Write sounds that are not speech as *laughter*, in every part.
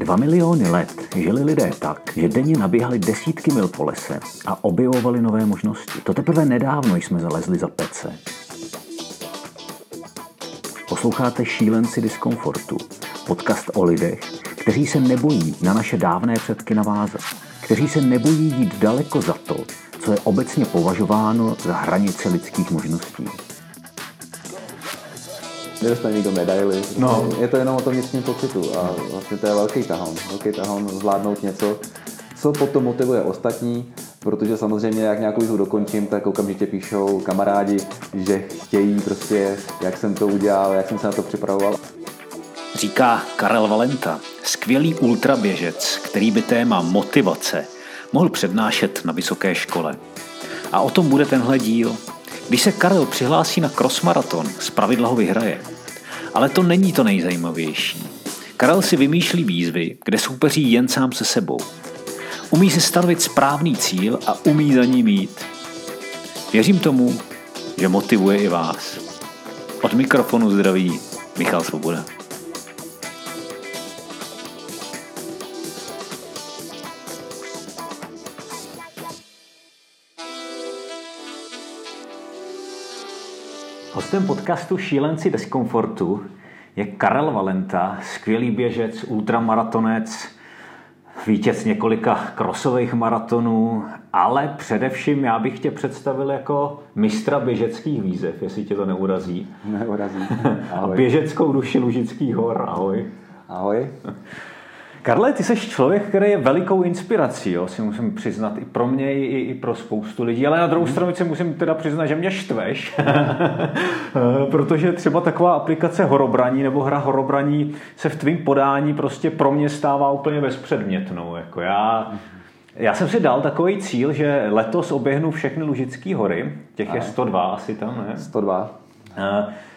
Dva miliony let žili lidé tak, že denně nabíhali desítky mil po lese a objevovali nové možnosti. To teprve nedávno jsme zalezli za pece. Posloucháte Šílenci diskomfortu, podcast o lidech, kteří se nebojí na naše dávné předky navázat, kteří se nebojí jít daleko za to, co je obecně považováno za hranice lidských možností. Nedostane nikdo medaily. No. Je to jenom o tom vnitřním pocitu a vlastně to je velký tahon. Velký tahon zvládnout něco, co potom motivuje ostatní, protože samozřejmě jak nějakou výzvu dokončím, tak okamžitě píšou kamarádi, že chtějí prostě, jak jsem to udělal, jak jsem se na to připravoval. Říká Karel Valenta, skvělý ultraběžec, který by téma motivace mohl přednášet na vysoké škole. A o tom bude tenhle díl. Když se Karel přihlásí na crossmaraton, pravidla ho vyhraje. Ale to není to nejzajímavější. Karel si vymýšlí výzvy, kde soupeří jen sám se sebou. Umí si stanovit správný cíl a umí za ním jít. Věřím tomu, že motivuje i vás. Od mikrofonu zdraví Michal Svoboda. Hostem podcastu Šílenci diskomfortu je Karel Valenta, skvělý běžec, ultramaratonec, vítěz několika krosových maratonů, ale především já bych tě představil jako mistra běžeckých výzev, jestli tě to neurazí. Neurazí. *laughs* A běžeckou duši Lužických hor, ahoj. Ahoj. *laughs* Karle, ty jsi člověk, který je velikou inspirací, jo, si musím přiznat i pro mě, i, i pro spoustu lidí, ale na druhou hmm. stranu si musím teda přiznat, že mě štveš, *laughs* protože třeba taková aplikace horobraní nebo hra horobraní se v tvým podání prostě pro mě stává úplně bezpředmětnou. Jako já, já jsem si dal takový cíl, že letos oběhnu všechny Lužické hory, těch je 102 asi tam, ne? 102.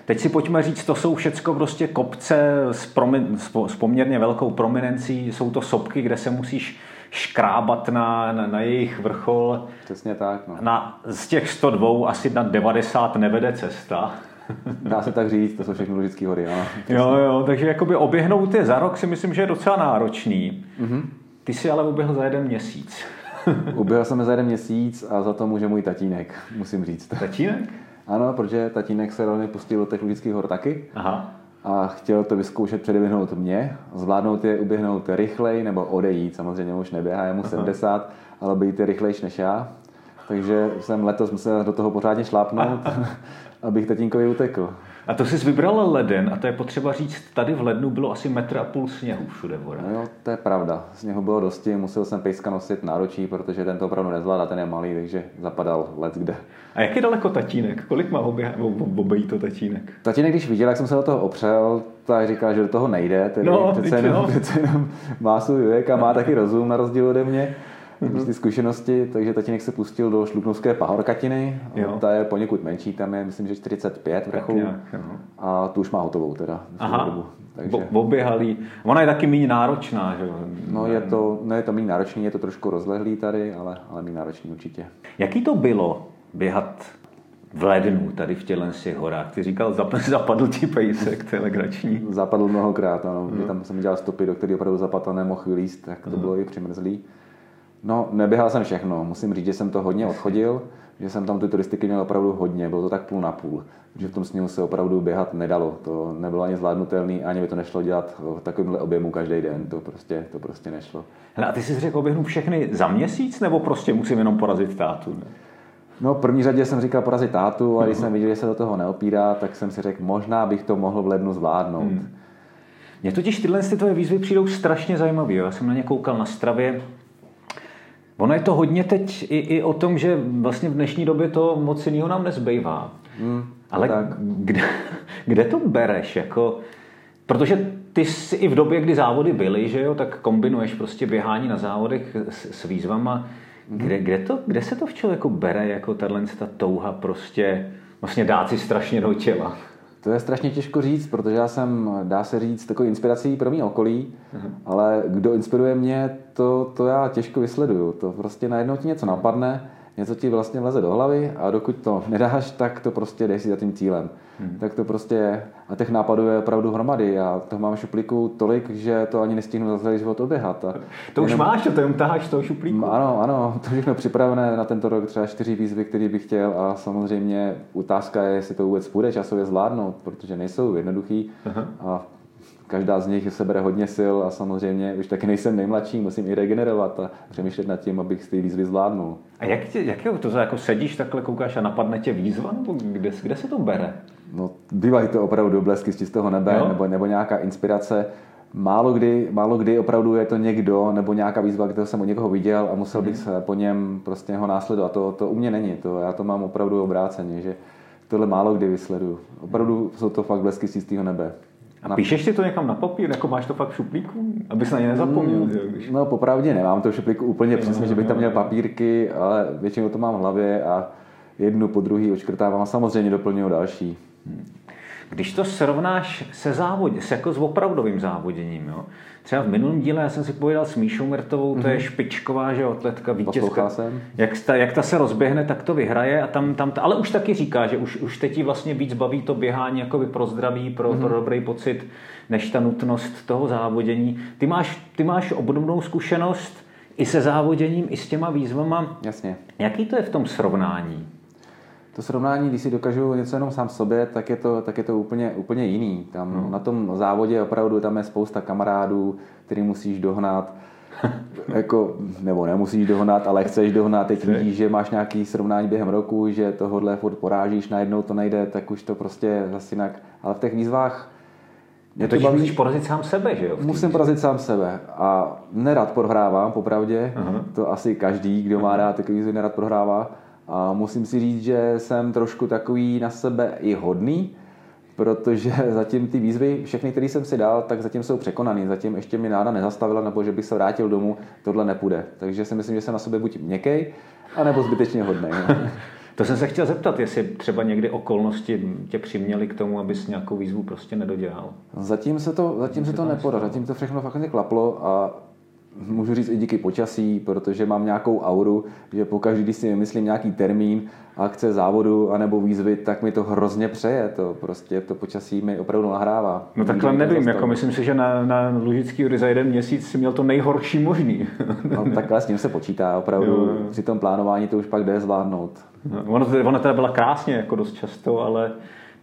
Teď si pojďme říct, to jsou všechno prostě kopce s, promi, s poměrně velkou prominencí, jsou to sopky, kde se musíš škrábat na, na, na jejich vrchol. Přesně tak. No. Na, z těch 102 asi na 90 nevede cesta. *laughs* Dá se tak říct, to jsou všechno logické hory. Ano. Jo, jo, takže jakoby oběhnout je za rok si myslím, že je docela náročný. Mm-hmm. Ty si ale uběhl za jeden měsíc. uběhl jsem za jeden měsíc a za to může můj tatínek, musím říct. Tatínek? Ano, protože tatínek se rovně pustil do těch logických hor taky. Aha. A chtěl to vyzkoušet předběhnout mě, zvládnout je uběhnout rychleji nebo odejít. Samozřejmě už neběhá, je mu 70, ale být je rychlejší než já. Takže jsem letos musel do toho pořádně šlápnout, *laughs* abych tatínkovi utekl. A to jsi vybral leden a to je potřeba říct, tady v lednu bylo asi metr a půl sněhu všude v No jo, to je pravda. Sněhu bylo dosti, musel jsem pejska nosit náročí, protože ten to opravdu nezvládá, ten je malý, takže zapadal let kde. A jak je daleko tatínek? Kolik má obejí to tatínek? Tatínek, když viděl, jak jsem se do toho opřel, tak říkal, že do toho nejde. Tedy no, přece jenom, *laughs* přece jenom má svůj věk a má taky rozum na rozdíl ode mě mm-hmm. ty zkušenosti, takže tatínek se pustil do šluknovské pahorkatiny, jo. ta je poněkud menší, tam je myslím, že 45 vrchů a tu už má hotovou teda. Aha, dobu. Takže... oběhalý. Ona je taky méně náročná, že No je to, ne je to méně náročný, je to trošku rozlehlý tady, ale, ale méně náročný určitě. Jaký to bylo běhat v lednu tady v těch horách. Ty říkal, *laughs* zapadl ti pejsek, to je legrační. Zapadl mnohokrát, ano. Hmm. Tam jsem dělal stopy, do kterých opravdu zapadl nemohl vylíst, tak to hmm. bylo i přimrzlý. No, neběhal jsem všechno. Musím říct, že jsem to hodně odchodil, že jsem tam ty turistiky měl opravdu hodně, bylo to tak půl na půl. Že v tom sněhu se opravdu běhat nedalo. To nebylo ani zvládnutelné, ani by to nešlo dělat v takovémhle objemu každý den. To prostě, to prostě nešlo. Hele, a ty jsi řekl, oběhnu všechny za měsíc, nebo prostě musím jenom porazit tátu? Ne? No, v první řadě jsem říkal porazit tátu a když jsem viděl, že se do toho neopírá, tak jsem si řekl, možná bych to mohl v lednu zvládnout. Hmm. Mně totiž tyhle ty tvoje výzvy přijdou strašně zajímavé. Já jsem na ně koukal na stravě, Ono je to hodně teď i, i o tom, že vlastně v dnešní době to moc jiného nám nezbývá. Mm, Ale tak. Kde, kde to bereš? Jako, protože ty jsi i v době, kdy závody byly, že jo, tak kombinuješ prostě běhání na závodech s, s výzvama. Mm. Kde, kde, to, kde se to v člověku bere, jako tahle ta touha prostě vlastně dát si strašně do těla? To je strašně těžko říct, protože já jsem, dá se říct, takový inspirací pro mý okolí, uh-huh. ale kdo inspiruje mě, to, to já těžko vysleduju. To prostě najednou ti něco napadne. Něco ti vlastně vleze do hlavy a dokud to nedáš, tak to prostě jdeš si za tím cílem. Hmm. Tak to prostě, a těch nápadů je opravdu hromady. Já toho mám v šuplíku tolik, že to ani nestihnu za celý život oběhat. A to už jenom, máš, to jen taháš toho šuplíku. Ano, ano, to všechno připravené na tento rok, třeba čtyři výzvy, které bych chtěl a samozřejmě otázka je, jestli to vůbec půjde časově zvládnout, protože nejsou jednoduchý Aha. a každá z nich sebere hodně sil a samozřejmě už taky nejsem nejmladší, musím i regenerovat a přemýšlet nad tím, abych z té výzvy zvládnul. A jak, tě, jak je to, jako sedíš takhle, koukáš a napadne tě výzva, nebo kde, kde se to bere? No, bývají to opravdu blesky z čistého nebe, nebo, nebo nějaká inspirace. Málo kdy, málo kdy opravdu je to někdo nebo nějaká výzva, kterou jsem od někoho viděl a musel bych mhm. se po něm prostě ho následovat. To, to u mě není, to, já to mám opravdu obráceně, že tohle málo kdy vysleduju. Opravdu jsou to fakt blesky z čistého nebe. A píšeš si to někam na papír, jako máš to fakt v šuplíku, abys na ně nezapomněl? Mm, když... No popravdě nemám to v šuplíku úplně přesně, že bych tam měl papírky, ale většinou to mám v hlavě a jednu po druhý očkrtávám a samozřejmě doplňuju další. Hmm. Když to srovnáš se závodě, s jako s opravdovým závoděním, jo? Třeba v minulém díle já jsem si povídal s Míšou Mertovou, to je mhm. špičková, že atletka, vítězka. Jak ta, jak ta se rozběhne, tak to vyhraje a tam, tam ale už taky říká, že už, už teď vlastně víc baví to běhání jako pro zdraví, pro, mm-hmm. pro dobrý pocit, než ta nutnost toho závodění. Ty máš, ty máš obdobnou zkušenost i se závoděním, i s těma výzvama. Jasně. Jaký to je v tom srovnání? To srovnání, když si dokážu něco jenom sám sobě, tak je to, tak je to úplně, úplně jiný. Tam hmm. na tom závodě opravdu tam je spousta kamarádů, který musíš dohnat. *laughs* jako, nebo nemusíš dohnat, ale chceš dohnat, teď vidíš, že máš nějaký srovnání během roku, že tohohle furt porážíš, najednou to nejde, tak už to prostě zase jinak. Ale v těch výzvách mě to baví... musíš porazit sám sebe, že jo? Musím porazit sám sebe a nerad prohrávám, popravdě. Uh-huh. To asi každý, kdo má rád takový výzvy, nerad prohrává a musím si říct, že jsem trošku takový na sebe i hodný, protože *laughs* zatím ty výzvy, všechny, které jsem si dal, tak zatím jsou překonaný. Zatím ještě mi náda nezastavila, nebo že bych se vrátil domů, tohle nepůjde. Takže si myslím, že jsem na sobě buď měkkej, anebo zbytečně hodný. *laughs* *laughs* To jsem se chtěl zeptat, jestli třeba někdy okolnosti tě přiměly k tomu, abys nějakou výzvu prostě nedodělal. Zatím se to, zatím se to nepodařilo, zatím to všechno fakt klaplo a můžu říct i díky počasí, protože mám nějakou auru, že pokaždé, když si vymyslím nějaký termín, akce závodu anebo výzvy, tak mi to hrozně přeje. To prostě to počasí mi opravdu nahrává. No takhle nevím, jako myslím si, že na, na Lužický za jeden měsíc si měl to nejhorší možný. no takhle s tím se počítá, opravdu jo, jo. při tom plánování to už pak jde zvládnout. No, ono, ono teda byla krásně jako dost často, ale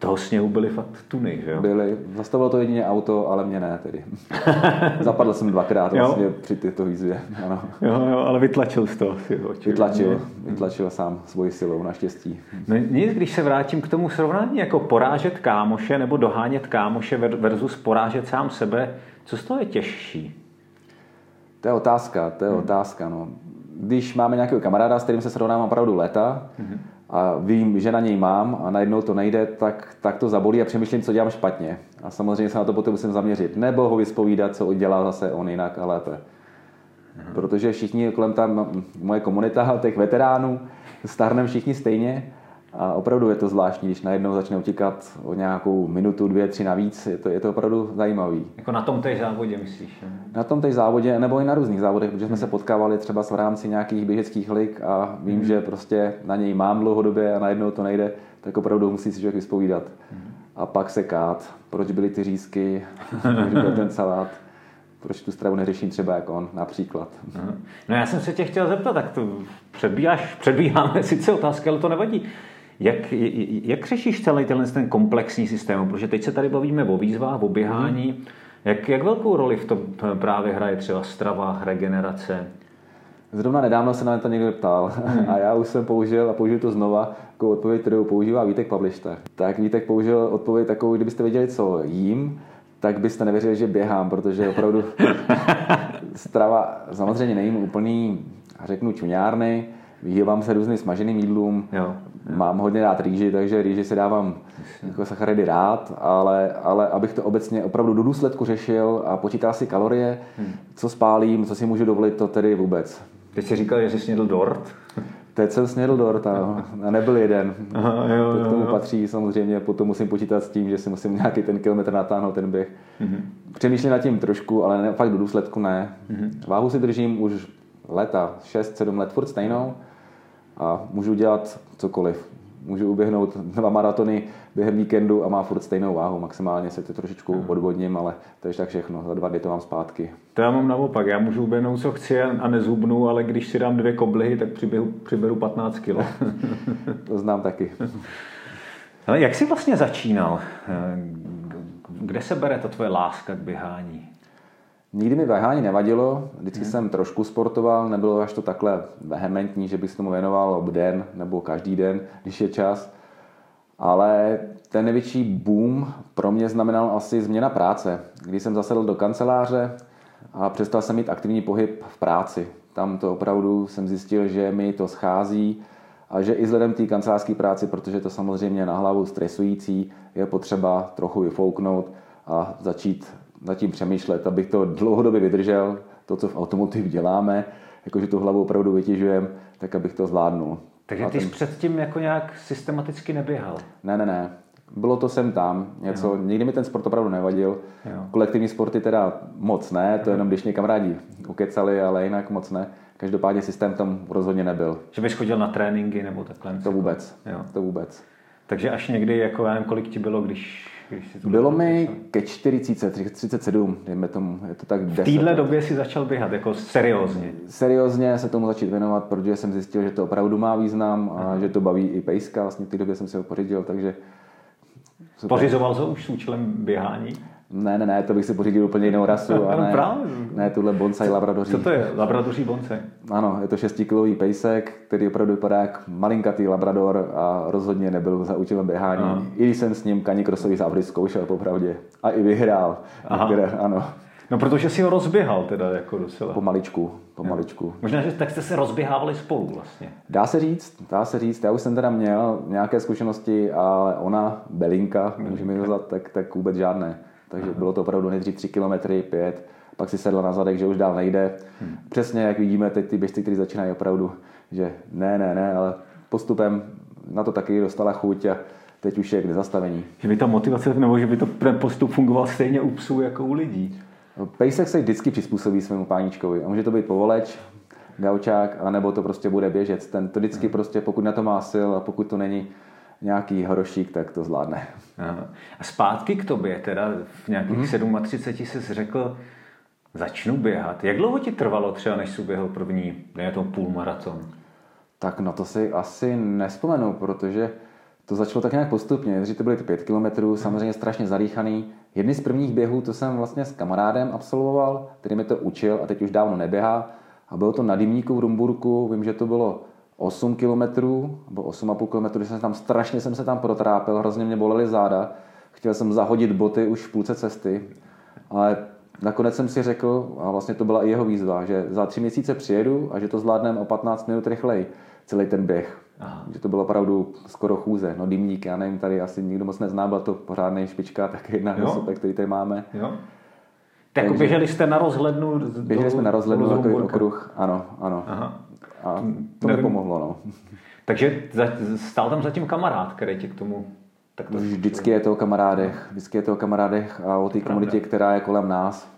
toho sněhu byly fakt tuny, že jo? Byly. Zastavilo to jedině auto, ale mě ne tedy. *laughs* Zapadl jsem dvakrát vlastně jo. při této výzvě. Ano. Jo, jo, ale vytlačil z toho si Vytlačil, vytlačil sám svoji silou, naštěstí. No nic, když se vrátím k tomu srovnání, jako porážet kámoše nebo dohánět kámoše versus porážet sám sebe, co z toho je těžší? To je otázka, to je hmm. otázka. No. Když máme nějakého kamaráda, s kterým se srovnám opravdu leta, hmm a vím, že na něj mám a najednou to nejde, tak, tak to zabolí a přemýšlím, co dělám špatně. A samozřejmě se na to potom musím zaměřit. Nebo ho vyspovídat, co udělal zase on jinak a lépe. Mhm. Protože všichni kolem tam, moje komunita *laughs* těch veteránů, starneme všichni stejně a opravdu je to zvláštní, když najednou začne utíkat o nějakou minutu, dvě, tři navíc. Je to, je to opravdu zajímavý. Jako na tom té závodě, myslíš? Ne? Na tom té závodě, nebo i na různých závodech, protože jsme se potkávali třeba v rámci nějakých běžeckých lig a vím, hmm. že prostě na něj mám dlouhodobě a najednou to nejde, tak opravdu musí si člověk vyspovídat. Hmm. A pak se kát, proč byly ty řízky, proč byl ten salát proč tu stravu neřeším třeba jako on, například. No já jsem se tě chtěl zeptat, tak to předbíháš, předbíháme sice otázky, ale to nevadí. Jak, jak řešíš celý tenhle ten komplexní systém? Protože teď se tady bavíme o výzvách, o běhání. Mm. Jak, jak velkou roli v tom právě hraje třeba strava, regenerace? Zrovna nedávno se na to někdo ptal mm. a já už jsem použil a použiju to znova jako odpověď, kterou používá Vítek Pavlišta. Tak Vítek použil odpověď takovou, kdybyste věděli, co jím, tak byste nevěřili, že běhám, protože opravdu *laughs* strava samozřejmě nejím úplný, řeknu, čuňárny, vyhýbám se různým smaženým jídlům, jo. Mám hodně rád rýži, takže rýži si dávám jako sacharidy rád, ale, ale abych to obecně opravdu do důsledku řešil a počítal si kalorie, hmm. co spálím, co si můžu dovolit, to tedy vůbec. Teď jsi říkal, že jsi snědl dort? Teď jsem snědl dort, ano. A nebyl jeden. Aha, jo, to k tomu jo, patří samozřejmě, potom musím počítat s tím, že si musím nějaký ten kilometr natáhnout, ten běh. Mm-hmm. Přemýšlím nad tím trošku, ale ne, fakt do důsledku ne. Mm-hmm. Váhu si držím už leta, 6-7 let, furt stejnou. A můžu dělat cokoliv. Můžu uběhnout dva maratony během víkendu a má furt stejnou váhu. Maximálně se to trošičku odvodním, ale to je tak všechno. Za dva dny to mám zpátky. To já mám naopak. Já můžu uběhnout, co chci a nezhubnu, ale když si dám dvě koblihy, tak přiberu, přiberu 15 kg. to znám taky. *laughs* Ale jak jsi vlastně začínal? Kde se bere ta tvoje láska k běhání? Nikdy mi běhání nevadilo, vždycky hmm. jsem trošku sportoval, nebylo až to takhle vehementní, že bych se tomu věnoval ob den nebo každý den, když je čas. Ale ten největší boom pro mě znamenal asi změna práce. Když jsem zasedl do kanceláře a přestal jsem mít aktivní pohyb v práci. Tam to opravdu jsem zjistil, že mi to schází a že i vzhledem té kancelářské práci, protože to samozřejmě na hlavu stresující, je potřeba trochu vyfouknout a začít nad tím přemýšlet, abych to dlouhodobě vydržel, to, co v automotiv děláme, jakože tu hlavu opravdu vytěžujem, tak abych to zvládnul. Takže ty ten... jsi předtím jako nějak systematicky neběhal? Ne, ne, ne. Bylo to sem tam, něco, jo. nikdy mi ten sport opravdu nevadil. Jo. Kolektivní sporty teda moc ne, to jo. jenom když mě kamarádi ukecali, ale jinak moc ne. Každopádně systém tam rozhodně nebyl. Že bys chodil na tréninky nebo takhle? To vůbec, jo. to vůbec. Takže až někdy, jako já nevím, kolik ti bylo, když bylo mi ke 40, 37, dejme tomu, je to tak 10. V téhle době si začal běhat, jako seriózně? Seriózně se tomu začít věnovat, protože jsem zjistil, že to opravdu má význam a že to baví i pejska, vlastně v té době jsem si ho pořídil, takže... Super. Pořizoval to už s účelem běhání? Ne, ne, ne, to bych si pořídil úplně jinou rasu. *laughs* A ne, Právě. ne, tuhle bonsai labradoří. Co to je? Labradoří bonsai? Ano, je to 6 kilový pejsek, který opravdu vypadá jak malinkatý labrador a rozhodně nebyl za účelem běhání. Aha. I když jsem s ním kanikrosový závody zkoušel, popravdě. A i vyhrál. Aha. Některé, ano. No protože si ho rozběhal teda jako docela. Pomaličku, pomaličku. Jo. Možná, že tak jste se rozběhávali spolu vlastně. Dá se říct, dá se říct. Já už jsem teda měl nějaké zkušenosti, ale ona, Belinka, můžeme ji tak, tak vůbec žádné. Takže bylo to opravdu nejdřív 3 km, 5, pak si sedla na zadek, že už dál nejde. Hmm. Přesně jak vidíme teď ty běžci, kteří začínají opravdu, že ne, ne, ne, ale postupem na to taky dostala chuť a teď už je k nezastavení. Že by ta motivace, nebo že by to ten postup fungoval stejně u psů jako u lidí. No, pejsek se vždycky přizpůsobí svému páničkovi. A může to být povoleč, gaučák, anebo to prostě bude běžec. Ten to vždycky hmm. prostě, pokud na to má sil a pokud to není nějaký horošík, tak to zvládne. Aha. A zpátky k tobě, teda v nějakých mm-hmm. 37 jsi řekl, začnu běhat. Jak dlouho ti trvalo třeba, než jsi běhl první, ne to půlmaraton? Tak no to si asi nespomenu, protože to začalo tak nějak postupně. Nejdřív to byly ty pět kilometrů, samozřejmě strašně zadýchaný. Jedny z prvních běhů, to jsem vlastně s kamarádem absolvoval, který mi to učil a teď už dávno neběhá. A bylo to na Dymníku v Rumburku, vím, že to bylo 8 kilometrů, nebo 8,5 kilometrů, jsem tam strašně jsem se tam protrápil, hrozně mě bolely záda. Chtěl jsem zahodit boty už v půlce cesty, ale nakonec jsem si řekl, a vlastně to byla i jeho výzva, že za tři měsíce přijedu a že to zvládneme o 15 minut rychleji, celý ten běh. Aha. Že to bylo opravdu skoro chůze. No dýmník, já nevím, tady asi nikdo moc nezná, byla to pořádný špička, tak jedna hesopek, který tady máme. Jo. Tak Takže, běželi jste na rozhlednu? Běželi jsme na rozhlednu, takový okruh, ano, ano. Aha. A to nevím. mi pomohlo, no. *laughs* Takže stál tam zatím kamarád, který tě k tomu tak to vždycky je to o kamarádech, vždycky je to o kamarádech a o té komunitě, která je kolem nás.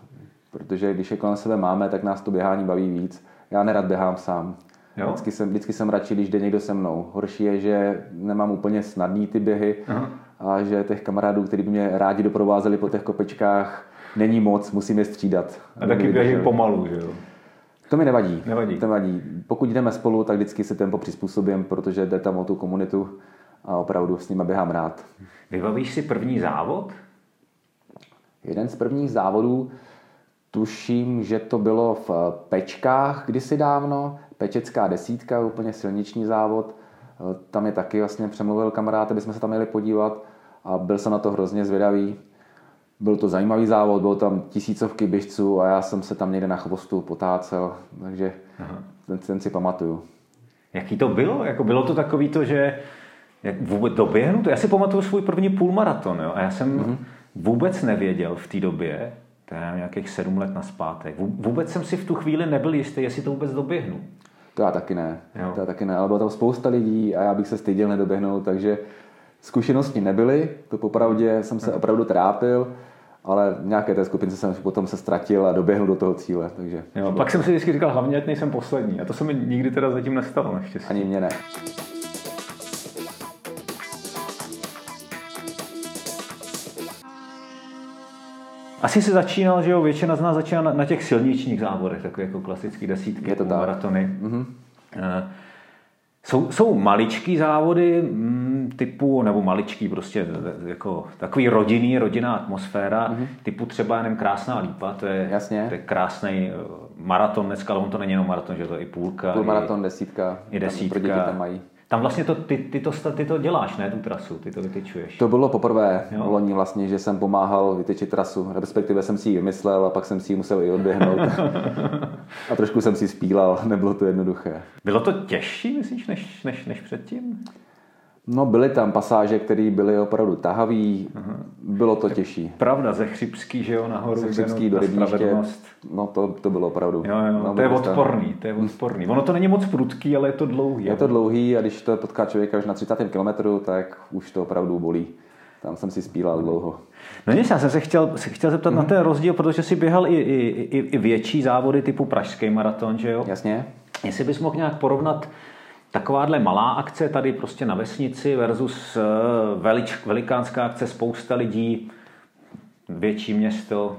Protože když je kolem sebe máme, tak nás to běhání baví víc. Já nerad běhám sám. Jo? Vždycky, jsem, vždycky jsem radši, když jde někdo se mnou. Horší je, že nemám úplně snadný ty běhy Aha. a že těch kamarádů, kteří by mě rádi doprovázeli po těch kopečkách, není moc, musím je střídat. A taky běhají pomalu, že jo? To mi nevadí. Nevadí. To nevadí. Pokud jdeme spolu, tak vždycky si tempo přizpůsobím, protože jde tam o tu komunitu a opravdu s nimi běhám rád. Vybavíš si první závod? Jeden z prvních závodů, tuším, že to bylo v Pečkách kdysi dávno, Pečecká desítka, úplně silniční závod. Tam je taky vlastně přemluvil kamarád, aby jsme se tam měli podívat a byl jsem na to hrozně zvědavý. Byl to zajímavý závod, bylo tam tisícovky běžců a já jsem se tam někde na chvostu potácel, takže ten, ten si pamatuju. Jaký to bylo? Jako bylo to takový to, že jak vůbec doběhnu to? Já si pamatuju svůj první půlmaraton jo? a já jsem mm-hmm. vůbec nevěděl v té době, to je nějakých sedm let na zpátek, vůbec jsem si v tu chvíli nebyl jistý, jestli to vůbec doběhnu. To já taky ne, jo. to já taky ne, ale bylo tam spousta lidí a já bych se styděl nedoběhnout, takže zkušenosti nebyly, to popravdě jsem se opravdu trápil ale v nějaké té skupince jsem potom se ztratil a doběhl do toho cíle. Takže jo, pak jsem si vždycky říkal, hlavně, ať nejsem poslední. A to se mi nikdy teda zatím nestalo, naštěstí. Ani mě ne. Asi se začínal, že jo, většina z nás začíná na, těch silničních závodech, takové jako klasické desítky, Je to tak. maratony. Mm-hmm. Jsou, jsou maličký závody mm, typu, nebo maličký prostě jako takový rodinný, rodinná atmosféra, mm-hmm. typu třeba jenom Krásná lípa, to je, Jasně. to je krásný eh, maraton dneska, ale on to není jenom maraton, že to je i půlka. Půl maraton, desítka. I desítka. Pro děti tam mají. Tam vlastně to, ty, ty, to, ty to děláš, ne, tu trasu, ty to vytyčuješ. To bylo poprvé Jo. v loni vlastně, že jsem pomáhal vytyčit trasu, respektive jsem si ji vymyslel a pak jsem si ji musel i odběhnout. *laughs* a trošku jsem si spílal, nebylo to jednoduché. Bylo to těžší, myslíš, než, než, než předtím? No byly tam pasáže, které byly opravdu tahavé, bylo to těžší. Pravda, ze Chřipský, že jo, nahoru. Ze Chřipský no, do Rybníště, no to, to bylo opravdu. Jo, jo, no, to je odporný, to je odporný. Ono to není moc prudký, ale je to dlouhý. Je to dlouhý a když to potká člověka už na 30. kilometru, tak už to opravdu bolí. Tam jsem si spílal dlouho. No nic, já jsem se chtěl, se chtěl zeptat Mhm. na ten rozdíl, protože jsi běhal i, i, i, i větší závody typu Pražský maraton, že jo? Jasně? Jestli bys mohl nějak porovnat takováhle malá akce tady prostě na vesnici versus eh, velič, velikánská akce, spousta lidí, větší město.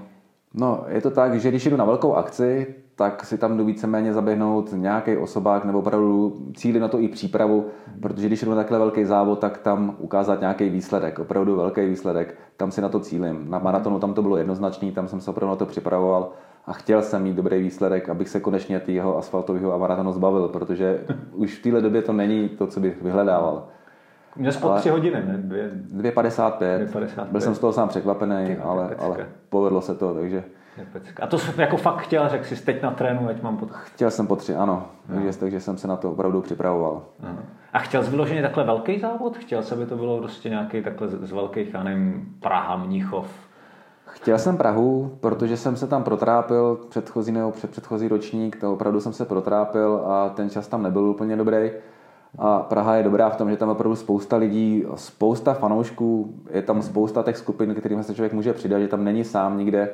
No, je to tak, že když jdu na velkou akci, tak si tam jdu víceméně zaběhnout nějaký osobák nebo opravdu cíli na to i přípravu, protože když jdu na takhle velký závod, tak tam ukázat nějaký výsledek, opravdu velký výsledek, tam si na to cílim. Na maratonu tam to bylo jednoznačný, tam jsem se opravdu na to připravoval a chtěl jsem mít dobrý výsledek, abych se konečně tého asfaltového a maratonu zbavil, protože už v téhle době to není to, co bych vyhledával. Měl Ale- tři hodiny, ne? Dvě, 2,55. 2,55. Byl jsem z toho sám překvapený, Ty, ale, ale povedlo se to, takže. A to jsi jako fakt chtěl, řekl jsi teď na trénu, ať mám pod... chtěl jsem po tři, ano. Takže, takže jsem se na to opravdu připravoval. Aha. A chtěl jsi vyloženě takhle velký závod? Chtěl jsi, aby to bylo prostě nějaký takhle z z velkých, já nevím, Praha, Mnichov. Chtěl jsem Prahu, protože jsem se tam protrápil předchozí nebo před předchozí ročník, to opravdu jsem se protrápil a ten čas tam nebyl úplně dobrý. A Praha je dobrá v tom, že tam je opravdu spousta lidí, spousta fanoušků, je tam spousta těch skupin, kterým se člověk může přidat, že tam není sám nikde.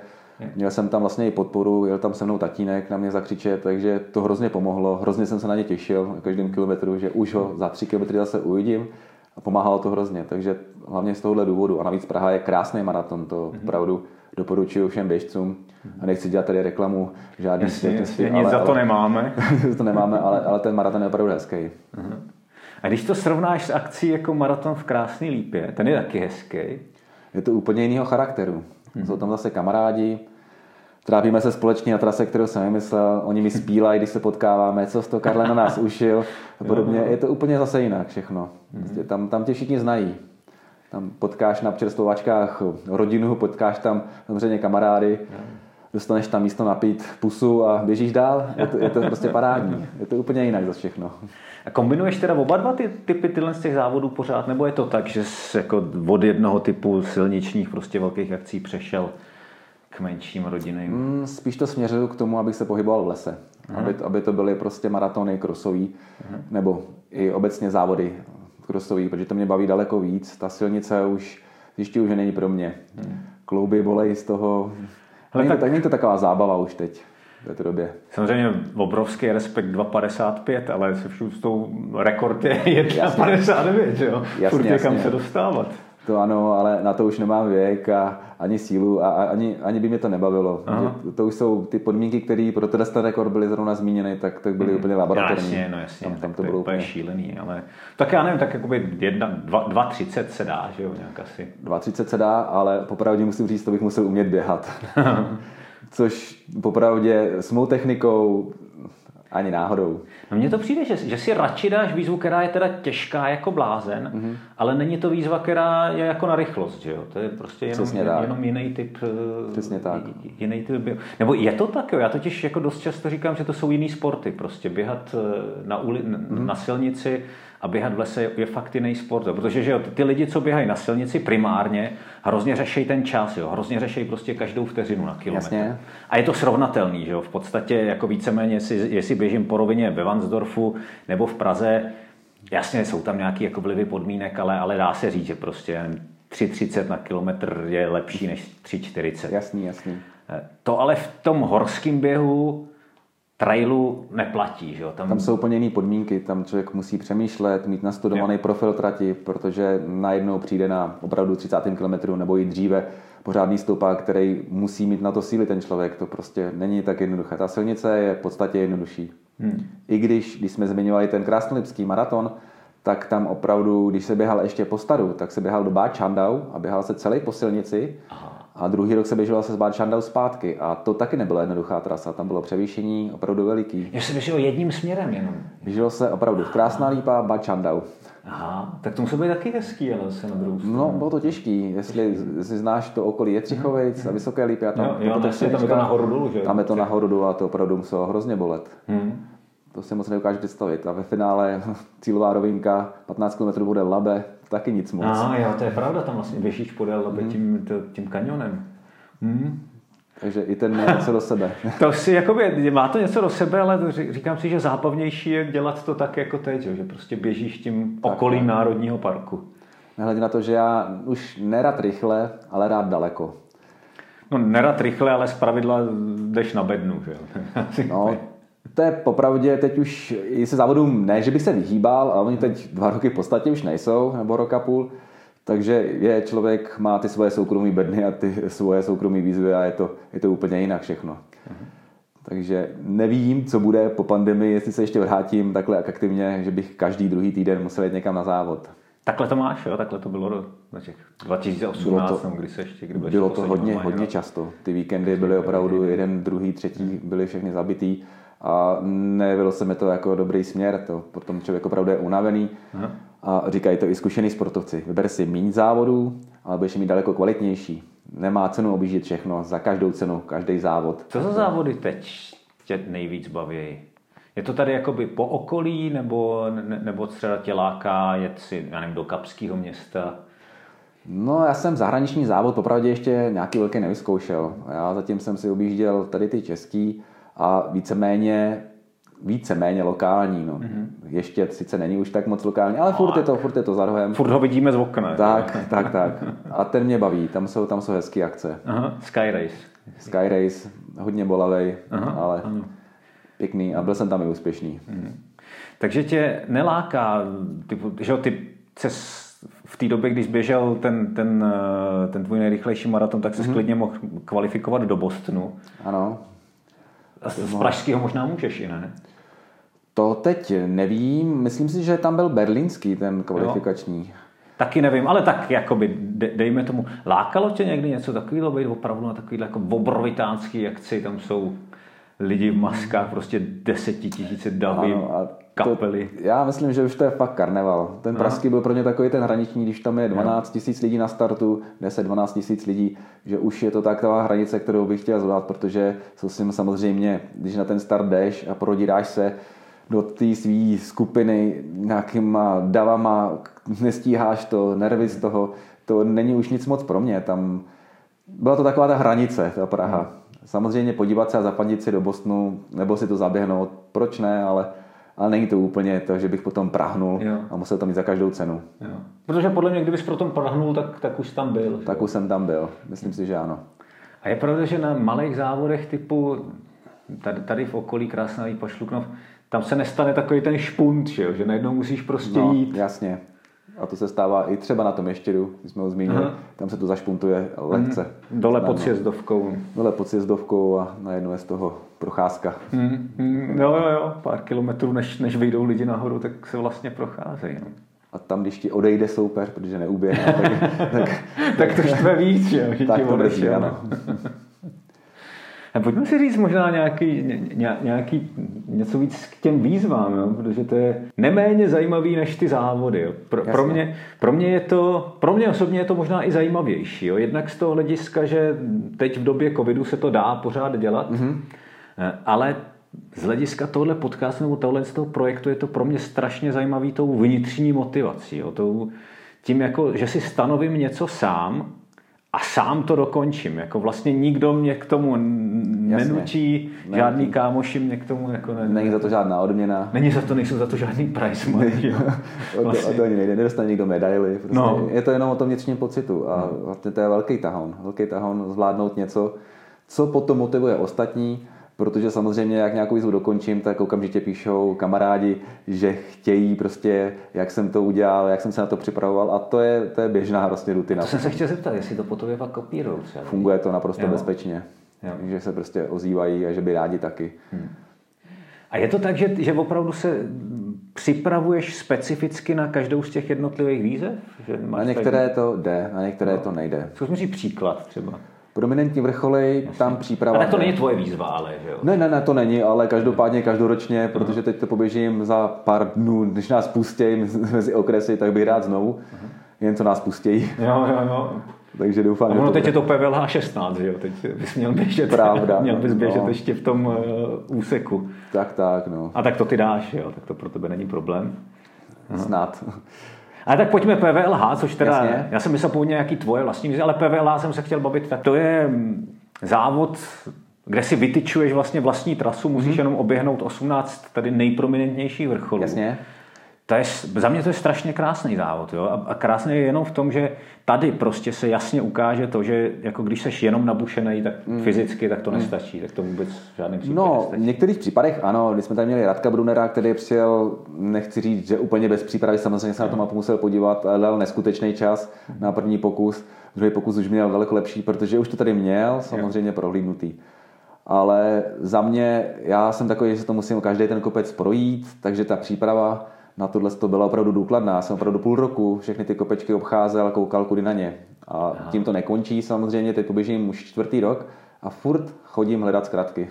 Měl jsem tam vlastně i podporu, jel tam se mnou tatínek na mě zakřičet, takže to hrozně pomohlo. Hrozně jsem se na ně těšil na každém kilometru, že už ho za tři kilometry zase uvidím a pomáhalo to hrozně. Takže hlavně z tohohle důvodu. A navíc Praha je krásný maraton, to opravdu doporučuji všem běžcům. A nechci dělat tady reklamu žádný Jasně, nic za to nemáme. *laughs* to nemáme, ale, ale ten maraton je opravdu hezký. A když to srovnáš s akcí jako maraton v Krásný Lípě, ten je taky hezký. Je to úplně jiného charakteru. Jsou tam zase kamarádi, trápíme se společně na trase, kterou jsem vymyslel, oni mi spílají, když se potkáváme, co to Karle na nás ušil a podobně. Je to úplně zase jinak všechno. Prostě tam, tam tě všichni znají. Tam potkáš na čerstvovačkách rodinu, potkáš tam samozřejmě kamarády, dostaneš tam místo napít pusu a běžíš dál. Je to, je to prostě parádní. Je to úplně jinak za všechno. A kombinuješ teda oba dva ty typy tyhle z těch závodů pořád, nebo je to tak, že jsi jako od jednoho typu silničních prostě velkých akcí přešel k menším rodinným? Mm, Spíš to směřuju k tomu, abych se pohyboval v lese. Aby, aby to byly prostě maratony krosový, nebo i obecně závody krosový, protože to mě baví daleko víc. Ta silnice už zjišťuju, že není pro mě. Klouby bolej z toho. Ale není, tak- to, tak... není to taková zábava už teď v této době. Samozřejmě obrovský respekt 2,55, ale se vším s tou rekord je 1,59, že jo? Jasně, Furt je kam jasně. se dostávat. To ano, ale na to už nemám věk a ani sílu a, ani, ani by mě to nebavilo. Že to už jsou ty podmínky, které pro tenhle ten rekord byly zrovna zmíněny, tak, tak byly úplně laboratorní. Jasně, no jasně, Tam, tak tam to je bylo úplně šílený, ale tak já nevím, tak jakoby jedna, dva, 2,30 se dá, že jo, nějak asi. 2,30 se dá, ale popravdě musím říct, to bych musel umět běhat. *laughs* Což popravdě s mou technikou ani náhodou. No mně to přijde, že, že si radši dáš výzvu, která je teda těžká jako blázen, Mhm. mm-hmm. ale není to výzva, která je jako na rychlost, že jo? To je prostě jenom, Přesně tak. jenom jiný typ. eh, Přesně tak. Jiný typ Nebo je to tak, jo? Já totiž jako dost často říkám, že to jsou jiný sporty. Prostě běhat eh, na, uli, Mhm. mm-hmm. na silnici a běhat v lese je, fakt jiný sport. Jo? Protože že jo, ty, lidi, co běhají na silnici primárně, hrozně řešejí ten čas, jo? hrozně řešejí prostě každou vteřinu na kilometr. Jasně. A je to srovnatelný, že jo? V podstatě jako víceméně, jestli, jestli běžím po rovině ve Vansdorfu nebo v Praze, jasně jsou tam nějaké jako vlivy podmínek, ale, ale dá se říct, že prostě 3,30 na kilometr je lepší než 3,40. Jasný, jasný. To ale v tom horském běhu trailu neplatí. Že jo? Tam... tam jsou úplně jiné podmínky, tam člověk musí přemýšlet, mít nastudovaný jo. profil trati, protože najednou přijde na opravdu 30. kilometru nebo i dříve pořádný stoupák, který musí mít na to síly ten člověk. To prostě není tak jednoduché. Ta silnice je v podstatě jednodušší. Hmm. I když, když jsme zmiňovali ten krásnolipský maraton, tak tam opravdu, když se běhal ještě po staru, tak se běhal do Bad Chandau a běhal se celý po silnici. Aha. A druhý rok se běželo se z Bad Chandau zpátky. A to taky nebyla jednoduchá trasa. Tam bylo převýšení opravdu veliký. Že se běželo jedním směrem jenom. Běželo se opravdu v Krásná lípa, Bad Chandau. Aha, tak to muselo být taky hezký, ale se na druhou stranu. No, bylo to těžký. Jestli, jestli znáš to okolí Jetřichovic a Vysoké lípy, a tam, jo, jo, tam, tam je to nahoru dolů, že? Tam je to nahoru dolů a to opravdu muselo hrozně bolet. Hmm. To si moc neukážu představit. A ve finále *laughs* cílová rovinka, 15 km bude Labe, taky nic moc. A jo, to je pravda, tam vlastně běžíš podél Labe hmm. tím, tím kanionem. Hmm. Takže i ten má něco do sebe. *laughs* to si jakoby, má to něco do sebe, ale říkám si, že zábavnější je dělat to tak jako teď, že prostě běžíš tím okolím tak. Národního parku. Nehledě na to, že já už nerad rychle, ale rád daleko. No nerad rychle, ale z pravidla jdeš na bednu, že no, *laughs* je popravdě teď už i se závodům, ne, že bych se vyhýbal, ale oni teď dva roky v podstatě už nejsou, nebo roka půl, takže je člověk, má ty svoje soukromé bedny a ty svoje soukromé výzvy a je to, je to úplně jinak všechno. Uh-huh. Takže nevím, co bude po pandemii, jestli se ještě vrátím takhle aktivně, že bych každý druhý týden musel jít někam na závod. Takhle to máš, jo? Takhle to bylo do těch 2018, bylo to, kdy se ještě, kdy Bylo to hodně, hodně často. Ty víkendy byly opravdu jeden, druhý, třetí, byly všechny zabitý a nejevilo se mi to jako dobrý směr, to potom člověk opravdu je unavený Aha. a říkají to i zkušený sportovci. Vyber si méně závodů, ale budeš mít daleko kvalitnější. Nemá cenu objíždět všechno, za každou cenu, každý závod. Co za závody teď tě nejvíc baví? Je to tady jakoby po okolí, nebo, ne, nebo třeba tě láká jet si, já nevím, do Kapského města? No, já jsem zahraniční závod popravdě ještě nějaký velký nevyzkoušel. Já zatím jsem si objížděl tady ty český, a víceméně víceméně lokální. No. Mm-hmm. Ještě sice není už tak moc lokální, ale furt je to, furt je to za rohem. Furt ho vidíme z okna. Tak, tak, tak. A ten mě baví, tam jsou, tam jsou hezké akce. Aha, Sky Race. Sky Race, hodně bolavej, Aha, ale ano. pěkný a byl jsem tam i úspěšný. Mm-hmm. Takže tě neláká, typu, že ty se v té době, když běžel ten, ten, ten tvůj nejrychlejší maraton, tak se mm-hmm. klidně mohl kvalifikovat do Bostonu. Ano. Z Pražského možná můžeš i, ne? To teď nevím. Myslím si, že tam byl berlínský ten kvalifikační. Jo. Taky nevím, ale tak jakoby, dejme tomu, lákalo tě někdy něco takového být opravdu na takovýhle jako obrovitánský akci, tam jsou lidi v maskách, prostě desetitisíce davy, ano, a kapely. To, já myslím, že už to je fakt karneval. Ten Aha. pražský byl pro ně takový ten hraniční, když tam je 12 tisíc lidí na startu, 10-12 tisíc lidí, že už je to taková hranice, kterou bych chtěl zvládat, protože jsou si samozřejmě, když na ten start jdeš a prodíráš se do té své skupiny nějakýma davama, nestíháš to, nervy z toho, to není už nic moc pro mě. Tam byla to taková ta hranice, ta Praha. Hmm. Samozřejmě podívat se a zapadit si do Bostonu, nebo si to zaběhnout, proč ne, ale ale není to úplně to, že bych potom prahnul jo. a musel to mít za každou cenu. Jo. Protože podle mě, kdybys potom prahnul, tak, tak už tam byl. Tak už jsem tam byl, myslím si, že ano. A je pravda, že na malých závodech typu tady, tady v okolí Krásná Lípa Šluknov, tam se nestane takový ten špunt, že, že najednou musíš prostě no, jít. jasně. A to se stává i třeba na tom ještěru, když jsme ho zmínili, Aha. tam se to zašpuntuje lehce. Mm, dole pod sjezdovkou. Dole pod sjezdovkou a najednou je z toho procházka. Mm, mm, jo, jo, jo, pár kilometrů, než, než vyjdou lidi nahoru, tak se vlastně procházejí. No. A tam, když ti odejde soupeř, protože neuběhne, tak, tak, *laughs* tak to štve víc, že jo? Tak to drží, ano. *laughs* A pojďme si říct možná nějaký, ně, nějaký něco víc k těm výzvám, jo? protože to je neméně zajímavý než ty závody. Jo? Pro, pro, mě, pro, mě je to, pro mě osobně je to možná i zajímavější. Jo? Jednak z toho hlediska, že teď v době covidu se to dá pořád dělat, mm-hmm. ale z hlediska tohle podcastu nebo tohle z toho projektu je to pro mě strašně zajímavý tou vnitřní motivací. Jo? Tou, tím, jako, že si stanovím něco sám a sám to dokončím. Jako vlastně nikdo mě k tomu nenučí, Jasně. žádný Není. kámoši mě k tomu jako ne... Není za to žádná odměna. Není za to, nejsou za to žádný price money. *laughs* vlastně. o, to, o to ani nejde, nedostane nikdo medaily. Prostě no. Je to jenom o tom vnitřním pocitu a no. vlastně to je velký tahon. Velký tahon zvládnout něco, co potom motivuje ostatní, protože samozřejmě, jak nějakou výzvu dokončím, tak okamžitě píšou kamarádi, že chtějí prostě, jak jsem to udělal, jak jsem se na to připravoval a to je, to je běžná prostě rutina. To jsem se chtěl zeptat, jestli to po tobě pak kopírují třeba. Funguje to naprosto jo. bezpečně, jo. že se prostě ozývají a že by rádi taky. Hmm. A je to tak, že, že opravdu se připravuješ specificky na každou z těch jednotlivých výzev? Že na některé tak... to jde, na některé no. to nejde. Zkus mi říct příklad třeba. Prominentní vrcholy, tam příprava... Ale to není tvoje výzva, ale že jo? Ne, ne, ne, to není, ale každopádně každoročně, uh-huh. protože teď to poběžím za pár dnů, když nás pustějí mezi *laughs* okresy, tak bych rád znovu, uh-huh. jen co nás pustějí. Jo, jo, jo. Takže doufám, ono teď je to PVLH 16, že jo? Teď bys měl běžet, Pravda, *laughs* měl bys běžet no. ještě v tom uh, úseku. Tak, tak, no. A tak to ty dáš, jo? Tak to pro tebe není problém. Snad. Ale tak pojďme PVLH, což teda, Jasně. já jsem myslel původně nějaký tvoje vlastní ale PVLH jsem se chtěl bavit, tak to je mm, závod, kde si vytyčuješ vlastně vlastní trasu, musíš mm-hmm. jenom oběhnout 18 tady nejprominentnějších vrcholů. Jasně to je, za mě to je strašně krásný závod. Jo? A, a krásný je jenom v tom, že tady prostě se jasně ukáže to, že jako když seš jenom nabušený, tak mm. fyzicky, tak to mm. nestačí. Tak to vůbec v žádném případě No, nestačí. v některých případech ano. Když jsme tady měli Radka Brunera, který přijel, nechci říct, že úplně bez přípravy, samozřejmě se na to mapu musel podívat, ale dal neskutečný čas na první pokus. Druhý pokus už měl daleko lepší, protože už to tady měl, samozřejmě prohlídnutý ale za mě, já jsem takový, že se to musím každý ten kopec projít, takže ta příprava na tohle to byla opravdu důkladná. Já jsem opravdu půl roku všechny ty kopečky obcházel a koukal kudy na ně. A tím to nekončí samozřejmě, teď poběžím už čtvrtý rok a furt chodím hledat zkratky.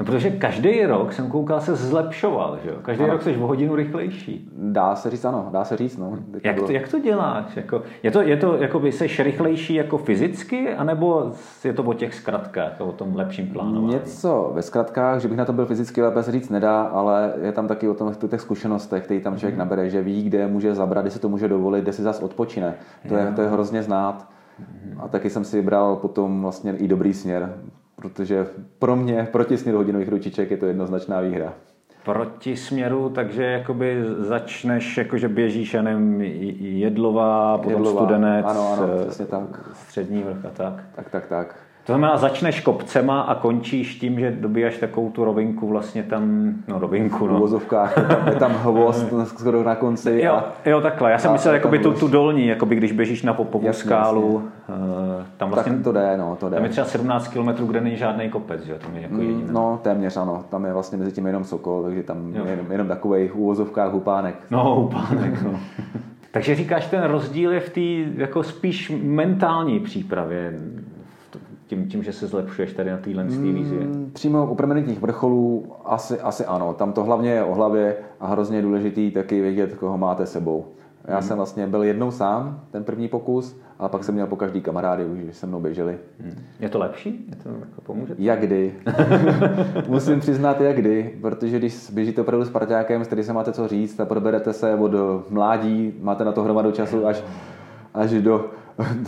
No, protože každý rok jsem koukal, se zlepšoval, že jo? Každý ano. rok jsi o hodinu rychlejší. Dá se říct, ano, dá se říct, no. Jak to, jak to děláš? Jako, je to, je to jako by seš rychlejší jako fyzicky, anebo je to o těch zkratkách, o tom lepším plánování? Něco ve zkratkách, že bych na to byl fyzicky lépe se říct nedá, ale je tam taky o tom, těch zkušenostech, který tam člověk mm. nabere, že ví, kde může zabrat, kde se to může dovolit, kde si zas odpočine. To, je, to je hrozně znát. Mhm. A taky jsem si vybral potom vlastně i dobrý směr protože pro mě proti směru hodinových ručiček je to jednoznačná výhra. Proti směru, takže jakoby začneš, jakože běžíš, já nevím, jedlová, potom jedlová. studenec, ano, ano, přesně tak. střední vrch a tak. Tak, tak, tak. To znamená, začneš kopcema a končíš tím, že dobíjáš takovou tu rovinku vlastně tam, no rovinku, no. V je tam hvost *laughs* skoro na konci. Jo, a, jo takhle, já jsem myslel jakoby tu, tu dolní, jakoby když běžíš na popovou skálu. Jasně. Tam vlastně, tak to jde, no, to jde. Tam je třeba 17 km, kde není žádný kopec, že? Tam je jako. Mm, no, téměř ano, tam je vlastně mezi tím jenom Sokol, takže tam jo. je jenom, jenom takový v úvozovkách hupánek. No, hupánek, no. *laughs* Takže říkáš, ten rozdíl je v té jako spíš mentální přípravě tím, tím, že se zlepšuješ tady na téhle mm, výzvě? Přímo u permanentních vrcholů asi, asi ano. Tam to hlavně je o hlavě a hrozně důležitý taky vědět, koho máte sebou. Já hmm. jsem vlastně byl jednou sám, ten první pokus, ale pak jsem měl po každý kamarády, už se mnou běželi. Hmm. Je to lepší? Je to jako pomůže? Jak kdy. *laughs* Musím přiznat, jak kdy, protože když běžíte opravdu s parťákem, s kterým se máte co říct a proberete se od mládí, máte na to hromadu času až, až do,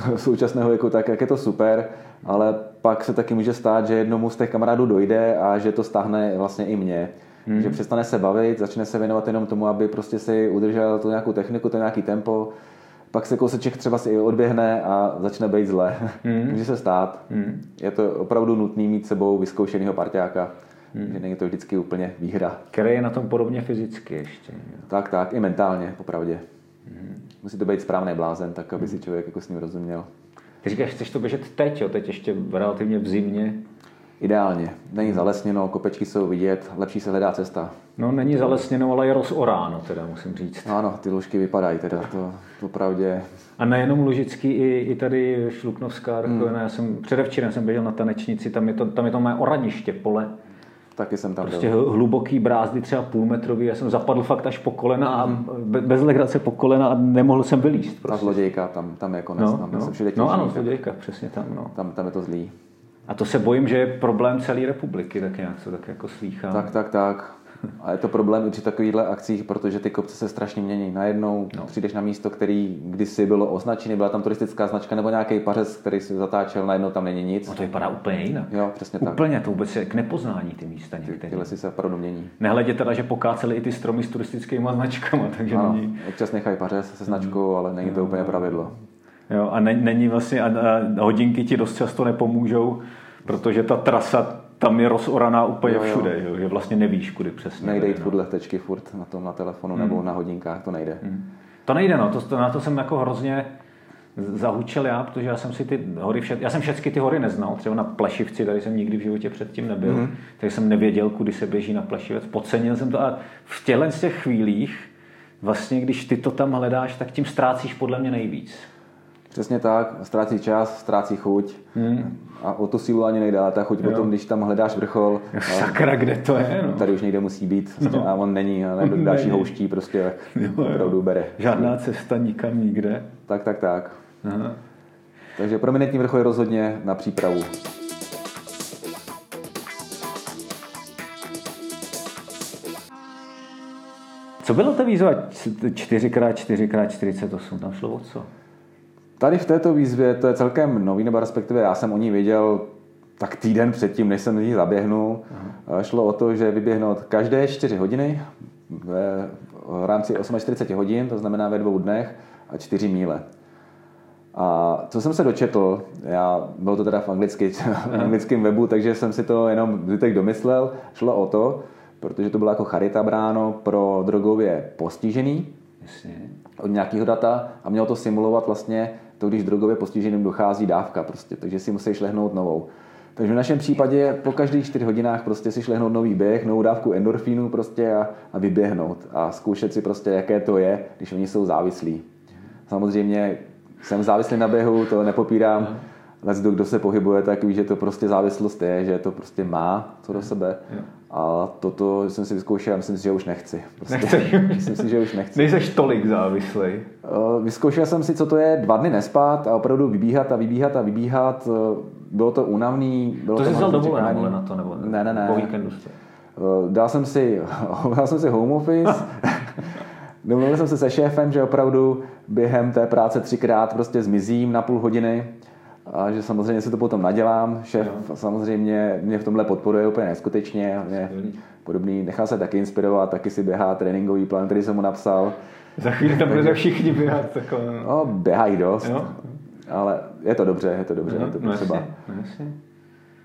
do současného věku, tak jak je to super ale pak se taky může stát, že jednomu z těch kamarádů dojde a že to stáhne vlastně i mě. Hmm. Že přestane se bavit, začne se věnovat jenom tomu, aby prostě si udržel tu nějakou techniku, to nějaký tempo, pak se kouseček třeba si i odběhne a začne být zle. Hmm. *laughs* Může se stát. Hmm. Je to opravdu nutný mít sebou vyzkoušeného parťáka. Hmm. Že není to vždycky úplně výhra. Který je na tom podobně fyzicky ještě. Tak, tak, i mentálně, popravdě. Hmm. Musí to být správný blázen, tak aby si člověk jako s ním rozuměl. Ty říkáš, chceš to běžet teď, jo? teď ještě relativně v zimě. Ideálně. Není zalesněno, kopečky jsou vidět, lepší se hledá cesta. No není zalesněno, ale je rozoráno, teda musím říct. No, ano, ty lužky vypadají teda, to, to pravdě. A nejenom Lužický, i, i tady Šluknovská, hmm. já jsem, předevčírem jsem běžel na tanečnici, tam je to, tam je to mé oraniště, pole, Taky jsem tam Prostě byl. hluboký brázdy, třeba půlmetrový. Já jsem zapadl fakt až po kolena a mm. bez legrace po kolena a nemohl jsem vylíst. Prostě. Ta zlodějka, tam, tam je konec. No, tam no. No ano, zlodějka, přesně tam. No. Tam, tam je to zlý. A to se bojím, že je problém celé republiky, tak nějak co tak jako slýchám. Tak, tak, tak. A je to problém i při takovýchhle akcích, protože ty kopce se strašně mění. Najednou no. přijdeš na místo, který kdysi bylo označené, byla tam turistická značka nebo nějaký pařez, který si zatáčel, najednou tam není nic. No to vypadá úplně jinak. Jo, přesně tak. Úplně to vůbec je k nepoznání ty místa některé. Ty, ty lesy se opravdu mění. Nehledě teda, že pokáceli i ty stromy s turistickými značkami, takže ano, není... občas nechají pařez se značkou, mm. ale není to úplně pravidlo. Jo, a není vlastně, a, a hodinky ti dost často nepomůžou, protože ta trasa tam je rozoraná úplně jo, jo. všude, jo, že vlastně nevíš, kudy přesně. Nejde jít furt tečky furt na tom na telefonu hmm. nebo na hodinkách, to nejde. Hmm. To nejde, no, to, to, na to jsem jako hrozně zahučel já, protože já jsem si ty hory, všet, já jsem všechny ty hory neznal, třeba na Plešivci, tady jsem nikdy v životě předtím nebyl, mm. takže jsem nevěděl, kudy se běží na Plešivec, podcenil jsem to a v těchto z těch chvílích, vlastně když ty to tam hledáš, tak tím ztrácíš podle mě nejvíc. Přesně tak, ztrácí čas, ztrácí chuť hmm. a o tu sílu ani nejde. Ta chuť jo. potom, když tam hledáš vrchol. Sakra, kde to je? No. Tady už někde musí být no. a on není a ne, další houští prostě jo, opravdu bere. Žádná cesta nikam nikde. Tak, tak, tak. Aha. Takže prominentní vrchol je rozhodně na přípravu. Co bylo ta výzva 4x4x48? Tam šlo o co? Tady v této výzvě to je celkem nový, nebo respektive já jsem o ní věděl tak týden předtím, než jsem ji zaběhnul. Uh-huh. Šlo o to, že vyběhnout každé 4 hodiny ve, v rámci 48 hodin, to znamená ve dvou dnech a 4 míle. A co jsem se dočetl, já, bylo to teda v, anglicky, *laughs* v anglickém webu, takže jsem si to jenom zbytek domyslel, šlo o to, protože to bylo jako charita bráno pro drogově postižený Jasně. od nějakého data a mělo to simulovat vlastně to, když drogově postiženým dochází dávka prostě, takže si musíš lehnout novou. Takže v našem případě po každých 4 hodinách prostě si šlehnout nový běh, novou dávku endorfínu prostě a, a vyběhnout a zkoušet si prostě, jaké to je, když oni jsou závislí. Samozřejmě jsem závislý na běhu, to nepopírám, ale kdo se pohybuje, tak ví, že to prostě závislost je, že to prostě má co do sebe. A toto jsem si vyzkoušel a myslím si, že už nechci. Prostě. Nechci. *laughs* myslím si, že už nechci. Nejseš tolik závislý. Eh, vyzkoušel jsem si, co to je dva dny nespat a opravdu vybíhat a vybíhat a vybíhat. Eh, bylo to únavný. Bylo to, to jsi vzal dovolenou na to? Nebo ne, ne, ne. Po víkendu jste. Eh, dal jsem si, *laughs* dal jsem si home office. *laughs* Domluvil jsem se se šéfem, že opravdu během té práce třikrát prostě zmizím na půl hodiny a že samozřejmě si to potom nadělám. Šéf no. samozřejmě mě v tomhle podporuje úplně neskutečně. Mě podobný, nechá se taky inspirovat, taky si běhá tréninkový plán, který jsem mu napsal. Za chvíli tam bude všichni běhat. Takhle. No. no, běhají dost, jo. ale je to dobře, je to dobře, no, je to potřeba. No,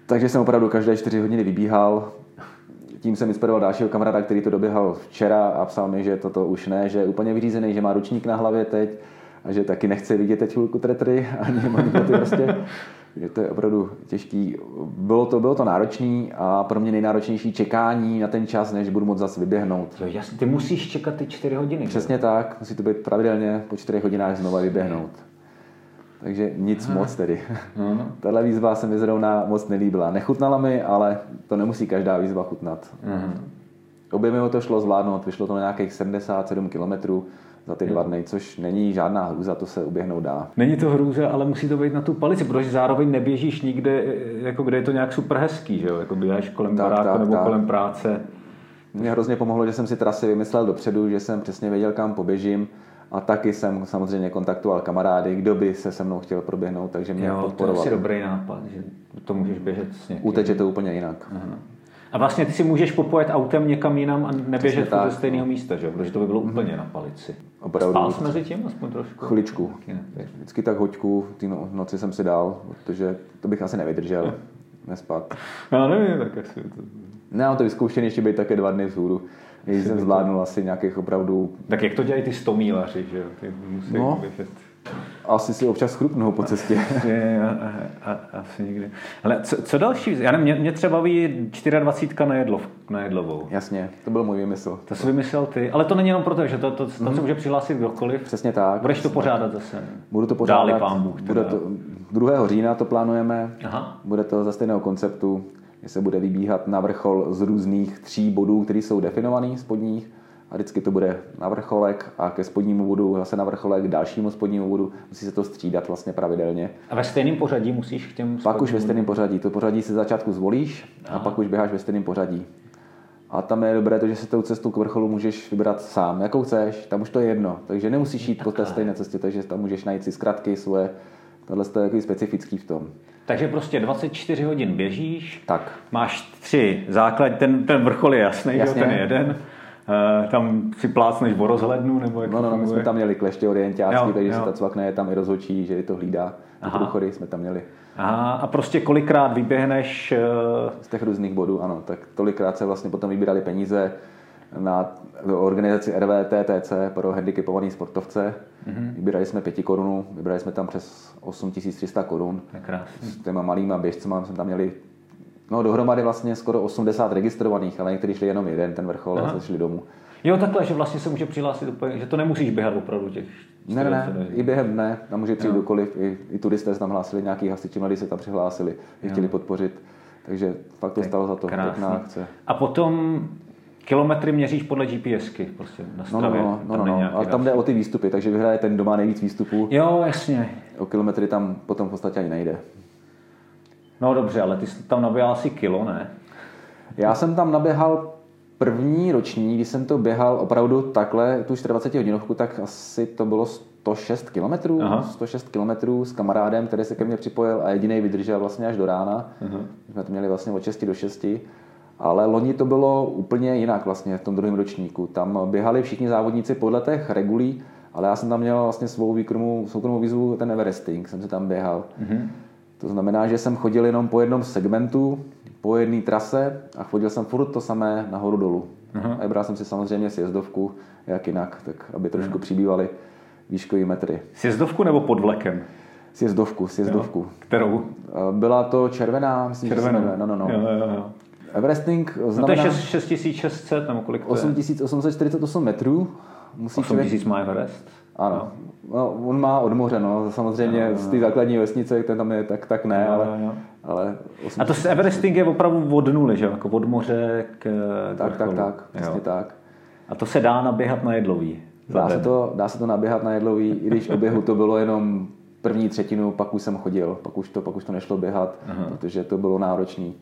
Takže jsem opravdu každé čtyři hodiny vybíhal. Tím jsem inspiroval dalšího kamaráda, který to doběhal včera a psal mi, že toto už ne, že je úplně vyřízený, že má ručník na hlavě teď, a že taky nechce vidět teď chvilku tretry ani manipulaty prostě. že to je opravdu těžký. Bylo to, bylo to náročný a pro mě nejnáročnější čekání na ten čas, než budu moct zase vyběhnout. To jasný, ty musíš čekat ty čtyři hodiny. Přesně že? tak, musí to být pravidelně po čtyři hodinách znova vyběhnout. Takže nic Aha. moc tedy. Aha. Tahle výzva se mi zrovna moc nelíbila. Nechutnala mi, ale to nemusí každá výzva chutnat. Aha. Obě mi to šlo zvládnout, vyšlo to na nějakých 77 kilometrů za ty dva dny, což není žádná hrůza, to se uběhnout dá. Není to hrůza, ale musí to být na tu palici, protože zároveň neběžíš nikde, jako kde je to nějak super hezký, že jo? Jako běháš kolem tak, baráku tak, nebo tak. kolem práce. Mě hrozně pomohlo, že jsem si trasy vymyslel dopředu, že jsem přesně věděl, kam poběžím a taky jsem samozřejmě kontaktoval kamarády, kdo by se se mnou chtěl proběhnout, takže mě jo, podporoval. to je dobrý nápad, že to můžeš běžet s někým. Uteče to úplně jinak. Aha. A vlastně ty si můžeš popojet autem někam jinam a neběžet do stejného no. místa, že? protože to by bylo mm-hmm. úplně na palici. Opravdu. Spál jsi mezi tím aspoň trošku? Chviličku. Vždycky tak hoďku, ty no, noci jsem si dal, protože to bych asi nevydržel nespat. Já nevím, tak asi to... Ne, mám to vyzkoušený ještě být také dva dny vzhůru. Když jsem zvládnul asi nějakých opravdu... Tak jak to dělají ty stomílaři, že jo? Ty musí no, běžet. Asi si občas chrupnou po cestě. *laughs* Je, a, a, a, asi někdy. Ale co, co další? Já nevím, mě, mě třeba ví 24 na, jedlov, na jedlovou. Jasně, to byl můj vymysl. To jsi vymyslel ty. Ale to není jenom proto, že to, to, to, to mm. se může přihlásit kdokoliv. Přesně tak. Budeš to pořádat zase. Budu to pořádat. Dáli pán Bůh. Bude to, 2. října to plánujeme. Aha. Bude to za stejného konceptu, že se bude vybíhat na vrchol z různých tří bodů, které jsou definovaný spodních a vždycky to bude na vrcholek a ke spodnímu vodu zase na vrcholek, k dalšímu spodnímu vodu. Musí se to střídat vlastně pravidelně. A ve stejném pořadí musíš k těm Pak už ve stejném pořadí. To pořadí si začátku zvolíš Aha. a pak už běháš ve stejném pořadí. A tam je dobré to, že si tou cestu k vrcholu můžeš vybrat sám, jakou chceš, tam už to je jedno. Takže nemusíš jít po té stejné cestě, takže tam můžeš najít si zkratky svoje. Tohle je takový specifický v tom. Takže prostě 24 hodin běžíš, Tak. máš tři základ, ten, ten vrchol je jasný, že jo, Jasně. ten jeden. Uh, tam si plácneš o rozhlednu, nebo jak No, no, no, my jsme tam měli kleště orientářský, Jo, takže jo. se ta cvakne, je tam i rozhočí, že je to hlídá. Ty Aha. průchody jsme tam měli. Aha, a prostě kolikrát vyběhneš, uh, Z těch různých bodů, ano. Tak tolikrát se vlastně potom vybírali peníze na organizaci RVTTC pro handicapovaný sportovce. Mhm. Mm-hmm. Vybírali jsme pěti korunů, vybrali jsme tam přes 8300 korun. S těma malýma běžcema jsme tam měli no, dohromady vlastně skoro 80 registrovaných, ale někteří šli jenom jeden ten vrchol Aha. a šli domů. Jo, takhle, že vlastně se může přihlásit úplně, že to nemusíš běhat opravdu těch Ne, ne, ne, 40 hodin. i během dne, tam může přijít kdokoliv, i, i turisté se tam hlásili, nějaký hasiči mladí se tam přihlásili, je chtěli podpořit, takže fakt to stalo za to, Krásný. pěkná akce. A potom kilometry měříš podle GPSky, prostě na No, no, stravě. no, no, Tam no, no. nějaký ale tam jde o ty výstupy, takže vyhraje ten, kdo má nejvíc výstupů, Jo, jasně. o kilometry tam potom v podstatě ani nejde. No dobře, ale ty jsi tam nabíjal asi kilo, ne? Já jsem tam naběhal první roční, když jsem to běhal opravdu takhle, tu 20 hodinovku, tak asi to bylo 106 km, Aha. 106 km s kamarádem, který se ke mně připojil a jediný vydržel vlastně až do rána. My jsme to měli vlastně od 6 do 6. Ale loni to bylo úplně jinak vlastně v tom druhém ročníku. Tam běhali všichni závodníci podle těch regulí, ale já jsem tam měl vlastně svou výkromu, soukromou výzvu, ten Everesting, jsem se tam běhal. Mm-hmm. To znamená, že jsem chodil jenom po jednom segmentu, po jedné trase a chodil jsem furt to samé nahoru dolů. Uh-huh. A vybral jsem si samozřejmě sjezdovku, jak jinak, tak aby trošku uh-huh. přibývaly výškové metry. Sjezdovku nebo pod vlekem? Sjezdovku, sjezdovku. Kterou? A Byla to červená, myslím, že Červenou. jmenuje. No, no, no. Jo, jo, jo. Everesting No to je znamená 6, 6600 nebo kolik to je? 8848 metrů. Musí člověk 8000 má Everest. Ano. No, on má od moře, no. Samozřejmě z té základní vesnice, ten tam je, tak, tak ne, Jo, ale, jo, jo. ale 8, A to s Everesting je opravdu od nuly, že? Jako od moře k k tak, tak, vrcholu. tak, přesně Jo. tak. A to se dá naběhat na jedlový. Dá se, to, dá se to naběhat na jedlový, i když *laughs* u běhu to bylo jenom první třetinu, pak už jsem chodil, pak už to, pak už to nešlo běhat, Aha. protože to bylo náročný.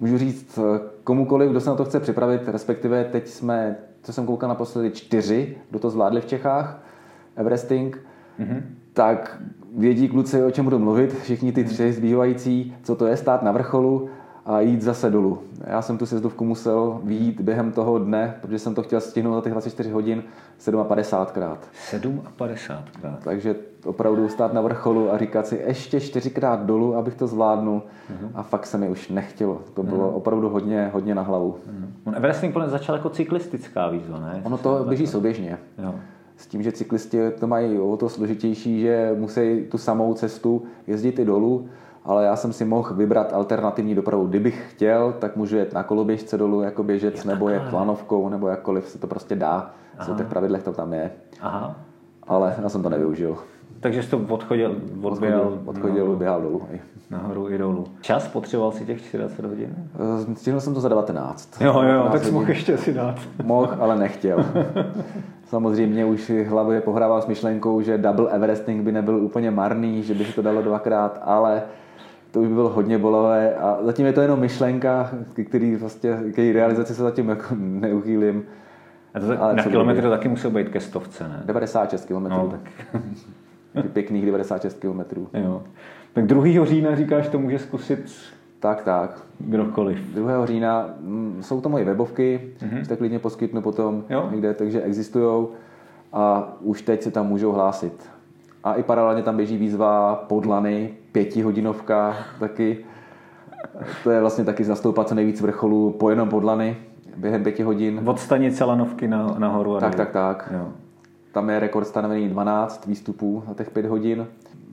Můžu říct eh, komukoliv, kdo se na to chce připravit, respektive teď jsme, co jsem koukal naposledy, čtyři, kdo to zvládli v Čechách, Everesting, mm-hmm. tak vědí kluci, o čem budu mluvit, všichni ty tři zbývající, co to je stát na vrcholu a jít zase dolů. Já jsem tu sjezdovku musel vyjít během toho dne, protože jsem to chtěl stihnout za těch 24 hodin 57krát. 57 krát. Takže opravdu stát na vrcholu a říkat si ještě čtyřikrát dolů, abych to zvládnul. A fakt se mi už nechtělo. To bylo opravdu hodně, hodně na hlavu. On Everesting začal jako cyklistická výzva, ne? Ono to běží souběžně. Jo. S tím, že cyklisti to mají o to složitější, že musí tu samou cestu jezdit i dolů, ale já jsem si mohl vybrat alternativní dopravu. Kdybych chtěl, tak můžu jet na koloběžce dolů jako běžec, nebo jet planovkou, nebo jakkoliv se to prostě dá. V těch pravidlech to tam je. Aha. Ale já jsem to nevyužil. Takže jsi to odchodil, odběhal Odchodil, odchodil běhal dolů. hej. nahoru i dolů. Čas potřeboval si těch 40 hodin? Eh, Stihnul jsem to za 19. Jo, jo, 19 tak jsi mohl ještě si dát. Mohl, ale nechtěl. *laughs* Samozřejmě už si hlavě pohrával s myšlenkou, že double Everesting by nebyl úplně marný, že by se to dalo dvakrát, ale to už by bylo hodně bolavé a zatím je to jenom myšlenka, který vlastně, k její realizaci se zatím jako neuchýlím. A to tak, Ale na kilometr taky musel být ke stovce, ne? 96 km. No, tak, *laughs* Pěkných 96 km. jo. Tak 2. října říkáš, to může zkusit Tak, tak. kdokoliv. 2. října mm, jsou to moje webovky, mm-hmm. tak klidně poskytnu potom. Jo. někde, takže existují a už teď se tam můžou hlásit. A i paralelně tam běží výzva Podlany, pětihodinovka taky. To je vlastně taky nastoupat co nejvíc vrcholů po jenom Podlany během pěti hodin. Od stanice Lanovky na, nahoru a Tak, tak, tak. Jo. Tam je rekord stanovený 12 výstupů za těch pět hodin.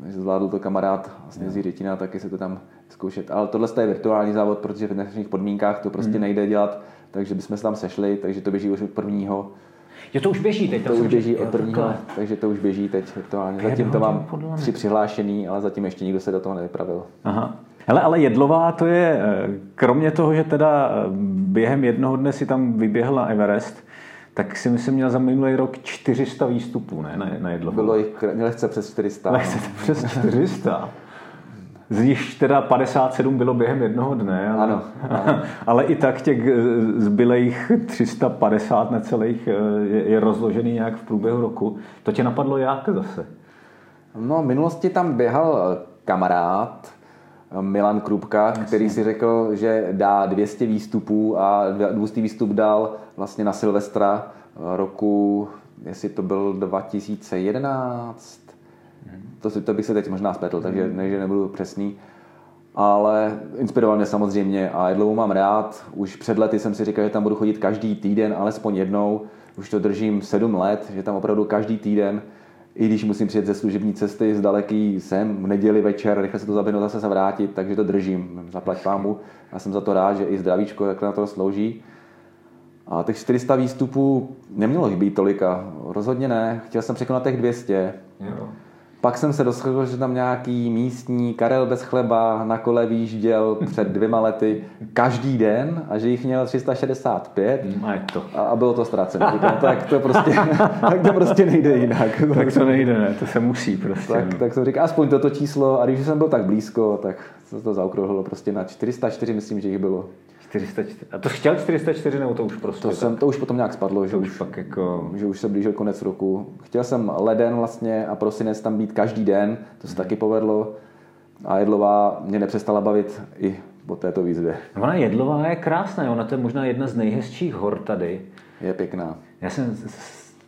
Zvládl to kamarád vlastně z Jiřetina, taky se to tam zkoušet. Ale tohle je virtuální závod, protože v dnešních podmínkách to prostě nejde dělat, takže bychom se tam sešli, takže to běží už od prvního. Jo, to už běží teď. To už jsem běží od prvního, takhle. takže to už běží teď virtuálně. Zatím to mám tři přihlášený, ale zatím ještě nikdo se do toho nevypravil. Aha. Hele, ale Jedlová to je, eh, kromě toho, že teda eh, během jednoho dne si tam vyběhl na Everest, tak si myslím měl za minulý rok 400 výstupů, ne, na, na Jedlovou. Bylo jich lehce přes 400. Ale chcete přes 400. z nich teda 57 bylo během jednoho dne, ale, ano, ano. *laughs* ale i tak těch zbylejch 350 necelých je, je rozložený nějak v průběhu roku. To tě napadlo jak zase? No, v minulosti tam běhal kamarád, Milan Krupka, který si řekl, že dá 200 výstupů a 200 výstup dal vlastně na Silvestra roku, jestli to byl 2011, to, to bych se teď možná spletl, takže mhm. ne, že nebudu přesný. Ale inspiroval mě samozřejmě a jedlovou mám rád. Už před lety jsem si říkal, že tam budu chodit každý týden, alespoň jednou. Už to držím sedm let, že tam opravdu každý týden i když musím přijet ze služební cesty z daleký sem v neděli večer, rychle se to zaběhnout, zase se vrátit, takže to držím. Zaplať pámu. Já jsem za to rád, že i zdravíčko takhle na to slouží. A těch 400 výstupů nemělo jich být tolika. Rozhodně ne. Chtěl jsem překonat těch 200. Jo. Pak jsem se doslechl, že tam nějaký místní Karel bez chleba na kole výjížděl před *laughs* dvěma lety každý den a že jich měl 365 mm, to. a bylo to ztracené. Říkám, tak to prostě, *laughs* tak to prostě nejde jinak. Tak to nejde, ne? To se musí prostě. Tak, tak jsem říkal, aspoň toto číslo a když jsem byl tak blízko, tak se to zaokrouhlo prostě na 404, myslím, že jich bylo. 404. A to chtěl 404 nebo to už prostě? To, jsem, to už potom nějak spadlo, že už, fakt jako... že už se blížil konec roku. Chtěl jsem leden vlastně a prosinec tam být každý den, to se hmm. taky povedlo. A Jedlová mě nepřestala bavit i po této výzvě. Ona Jedlová je krásná, ona to je možná jedna z nejhezčích hor tady. Je pěkná. Já jsem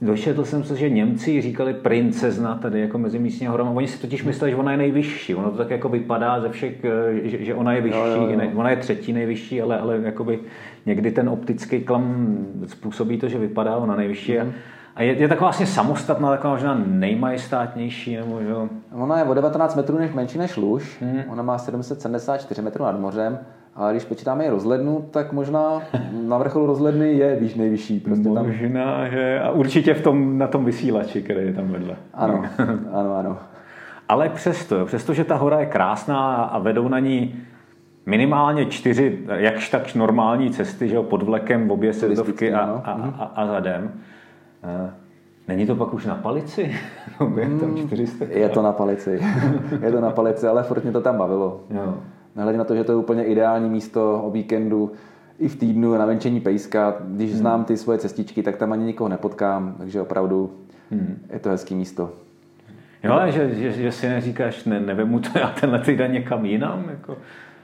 Dočetl jsem se, že Němci říkali princezna tady jako mezi místní horama. Oni si totiž mysleli, že ona je nejvyšší. Ono to tak jako vypadá ze všech, eh, že, že ona je vyšší. Jo, jo, jo. ona je třetí nejvyšší, ale, ale jakoby někdy ten optický klam způsobí to, že vypadá ona nejvyšší. Mm. A je, je taková vlastně samostatná, taková možná nejmajestátnější. Nebo, že? Ona je o 19 metrů než menší než Luž. Mm. Ona má 774 metrů nad mořem. A když počítáme i rozhlednu, tak možná na vrcholu rozhledny je výš nejvyšší. Prostě tam... Možná, že... A určitě v tom, na tom vysílači, který je tam vedle. Ano, *laughs* ano, ano. Ale přesto, přesto, že ta hora je krásná a vedou na ní minimálně čtyři, jakž tak normální cesty, že jo, pod vlekem, obě sezdovky a, no. a, a, a zadem. Eh, není to pak už na palici? *laughs* je, tam 400 je to na palici. *laughs* je to na palici, ale furt mě to tam bavilo. Jo. Nehledě na to, že to je úplně ideální místo o víkendu, i v týdnu na venčení pejska. Když hmm. znám ty svoje cestičky, tak tam ani nikoho nepotkám, takže opravdu hmm. je to hezký místo. Jo, ale že, že, že si neříkáš, ne, nevemu to já tenhle týden někam jinam? Jako...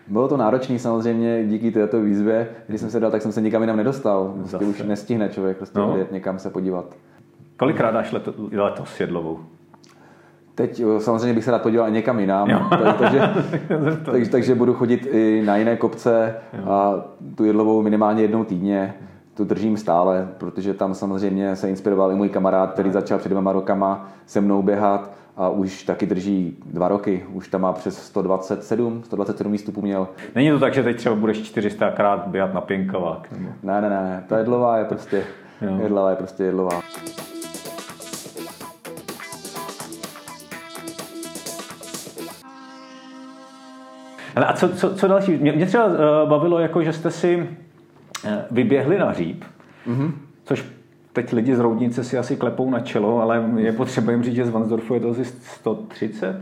Bylo to náročné samozřejmě díky této výzvě. Když jsem se dal, tak jsem se nikam jinam nedostal. Prostě už nestihne člověk prostě no. někam se podívat. Kolikrát dáš leto, letos Jedlovou? Teď eh, samozřejmě bych se rád podíval někam jinam, *laughs* takže, *laughs* takže, takže budu chodit i na jiné kopce a tu jedlovou minimálně jednou týdně tu držím stále, protože tam samozřejmě se inspiroval i můj kamarád, který začal před dvěma rokama se mnou běhat a už taky drží dva roky. Už tam má přes 127, 127 výstupů měl. Není to tak, že teď třeba budeš 400 krát běhat na pěnkovák? Ne, ne, ne, ta jedlová je prostě, jedlová je prostě jedlová. Ale a co, co, co další? Mě, mě třeba uh, bavilo, jako, že jste si uh, vyběhli na říp, mm-hmm. což teď lidi z Roudnice si asi klepou na čelo, ale je potřeba jim říct, že z Vansdorfu je to asi 130?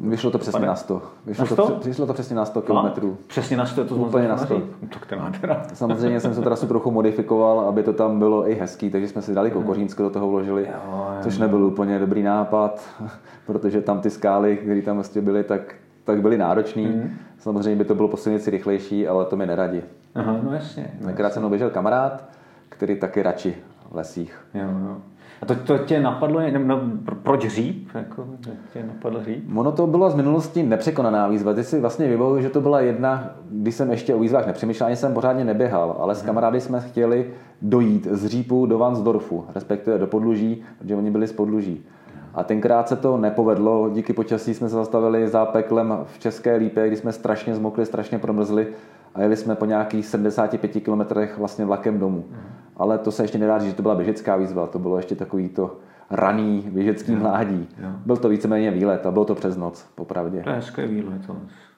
Vyšlo to přesně na 100. Vyšlo, na 100? To, vyšlo to přesně na 100 km. Přesně na 100 je to Úplně na 100. Tak to teda. Samozřejmě jsem se trasu trochu modifikoval, aby to tam bylo i hezký, takže jsme si dali Kokořínsko do toho vložili, jo, což nebyl úplně dobrý nápad, *laughs* protože tam ty skály, které tam vlastně byly, tak tak byly náročný. Mm. Samozřejmě by to bylo po silnici rychlejší, ale to mi neradí. Aha, no jasně. Tenkrát se mnou běžel kamarád, který taky radši v lesích. Jo, jo. A to, to tě napadlo, ne, no, proč říp? Jako, tě napadlo říp? Ono to bylo z minulosti nepřekonaná výzva. Ty si vlastně vybavuju, že to byla jedna, když jsem ještě o výzvách nepřemýšlel, ani jsem pořádně neběhal, ale s kamarády jsme chtěli dojít z Řípu do Vansdorfu, respektive do Podluží, protože oni byli z Podluží. A tenkrát se to nepovedlo, díky počasí jsme se zastavili za peklem v České Lípě, kdy jsme strašně zmokli, strašně promrzli a jeli jsme po nějakých 75 kilometrech vlastně vlakem domů. Mm. Ale to se ještě nedá říct, že to byla běžecká výzva, to bylo ještě takový to raný běžecký jo. mládí. Jo. Byl to víceméně výlet a bylo to přes noc, popravdě. To je hezké výlet.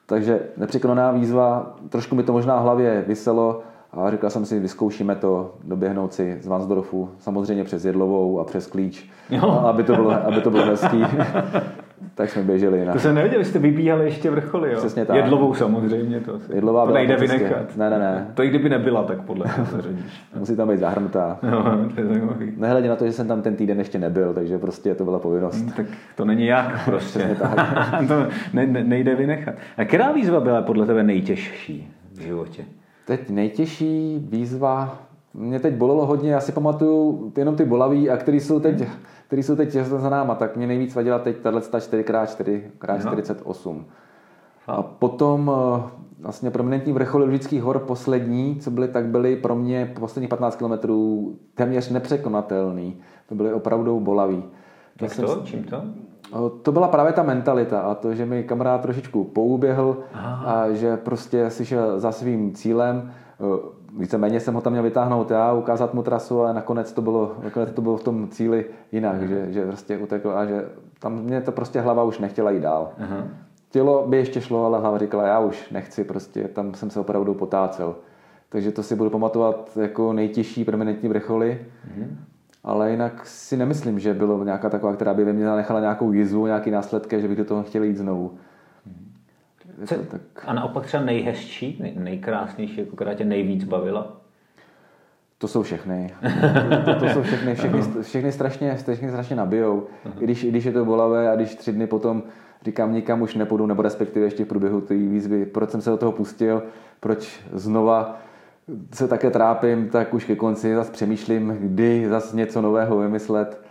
Takže nepřekonaná výzva, trošku mi to možná v hlavě vyselo, a říkal jsem si, vyzkoušíme to, doběhnout si z Vansdorfu, samozřejmě přes Jedlovou a přes Klíč, jo. aby, to bylo, aby to bylo hezký. *laughs* tak jsme běželi. Na... To jsem nevěděl, jste vybíhali ještě vrcholy, jo? Přesně tak. Jedlovou samozřejmě to. Jedlová to nejde prostě... vynechat. Ne, ne, ne. To i kdyby nebyla, tak podle zařadíš. *laughs* Musí tam být zahrnutá. *laughs* No, to je zajímavý. Nehledě na to, že jsem tam ten týden ještě nebyl, takže prostě to byla povinnost. Tak to není jak prostě. to ne, ne, nejde vynechat. A která výzva byla podle tebe nejtěžší v životě? Teď nejtěžší výzva, mě teď bolelo hodně, já si pamatuju jenom ty bolaví a který jsou teď, který jsou teď za náma, tak mě nejvíc vadila teď tahle 4x4, x48. A potom eh, vlastně prominentní vrcholy Lužických hor poslední, co byly, tak byly pro mě posledních 15 km téměř nepřekonatelný. To byly opravdu bolaví. Jak to? Čím to? To byla právě ta mentalita a to, že mi kamarád trošičku pouběhl Aha. a že prostě si šel za svým cílem. Víceméně jsem ho tam měl vytáhnout já, ukázat mu trasu, ale nakonec to bylo, nakonec to bylo v tom cíli jinak, že, že prostě utekl a že tam mě to prostě hlava už nechtěla jít dál. Aha. Tělo by ještě šlo, ale hlava říkala, já už nechci, prostě tam jsem se opravdu potácel. Takže to si budu pamatovat jako nejtěžší permanentní vrcholy. Mhm ale jinak si nemyslím, že bylo nějaká taková, která by ve mně nechala nějakou jizvu, nějaký následky, že bych do toho chtěl jít znovu. Co, tak... A naopak třeba nejhezčí, nej, nejkrásnější, jako která tě nejvíc bavila? To jsou všechny. To, to jsou všechny, všechny, všechny, strašně, všechny strašně nabijou. I když, I když je to bolavé a když tři dny potom říkám, nikam už nepůjdu, nebo respektive ještě v průběhu té výzvy, proč jsem se do toho pustil, proč znova se také trápím, tak už ke konci zase přemýšlím, kdy zase něco nového vymyslet.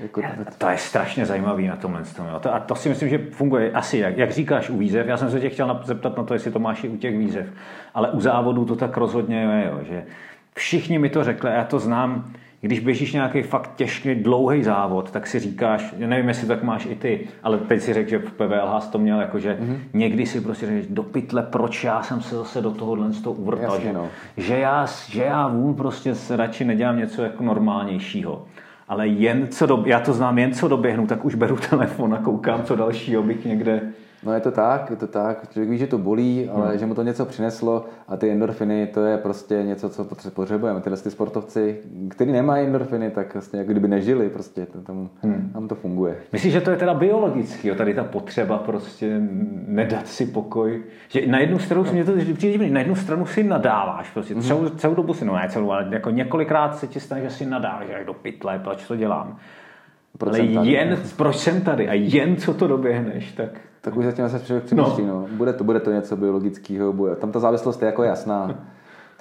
Jako... To je strašně zajímavý na tomhle. A to si myslím, že funguje asi, jak, jak říkáš u výzev. Já jsem se tě chtěl zeptat na to, jestli to máš i u těch výzev. Ale u závodu to tak rozhodně je, jo, že všichni mi to řekli, já to znám, když běžíš nějaký fakt těžký, dlouhý závod, tak si říkáš, nevím, jestli tak máš i ty, ale teď si řekl, že v PVLH to měl, jakože mm-hmm. někdy si prostě řekneš, do pytle, proč já jsem se zase do tohohle z toho uvrtal, Jasně, že, no. že, já, že já vůl prostě se radši nedělám něco jako normálnějšího. Ale jen co do, já to znám, jen co doběhnu, tak už beru *laughs* telefon a koukám, co dalšího bych někde No je to tak, je to tak. Člověk ví, že to bolí, ale hmm. že mu to něco přineslo a ty endorfiny, to je prostě něco, co potřebujeme. Tyhle ty sportovci, kteří nemají endorfiny, tak vlastně jako kdyby nežili, prostě to, tam, hmm. tam to funguje. Myslíš, že to je teda biologický, jo? tady ta potřeba prostě nedat si pokoj? Že na jednu stranu, mě to přijde na jednu stranu si nadáváš, prostě celou, hmm. celou dobu si, no ne celou, ale jako několikrát se ti stane, že si nadáváš, jak do pytle, proč to dělám. Proč ale jen, proč jsem tady a jen co to doběhneš, tak tak už zatím se člověk přemýšlí. No. No. Bude, to, bude to něco biologického. Bude. Tam ta závislost je jako jasná.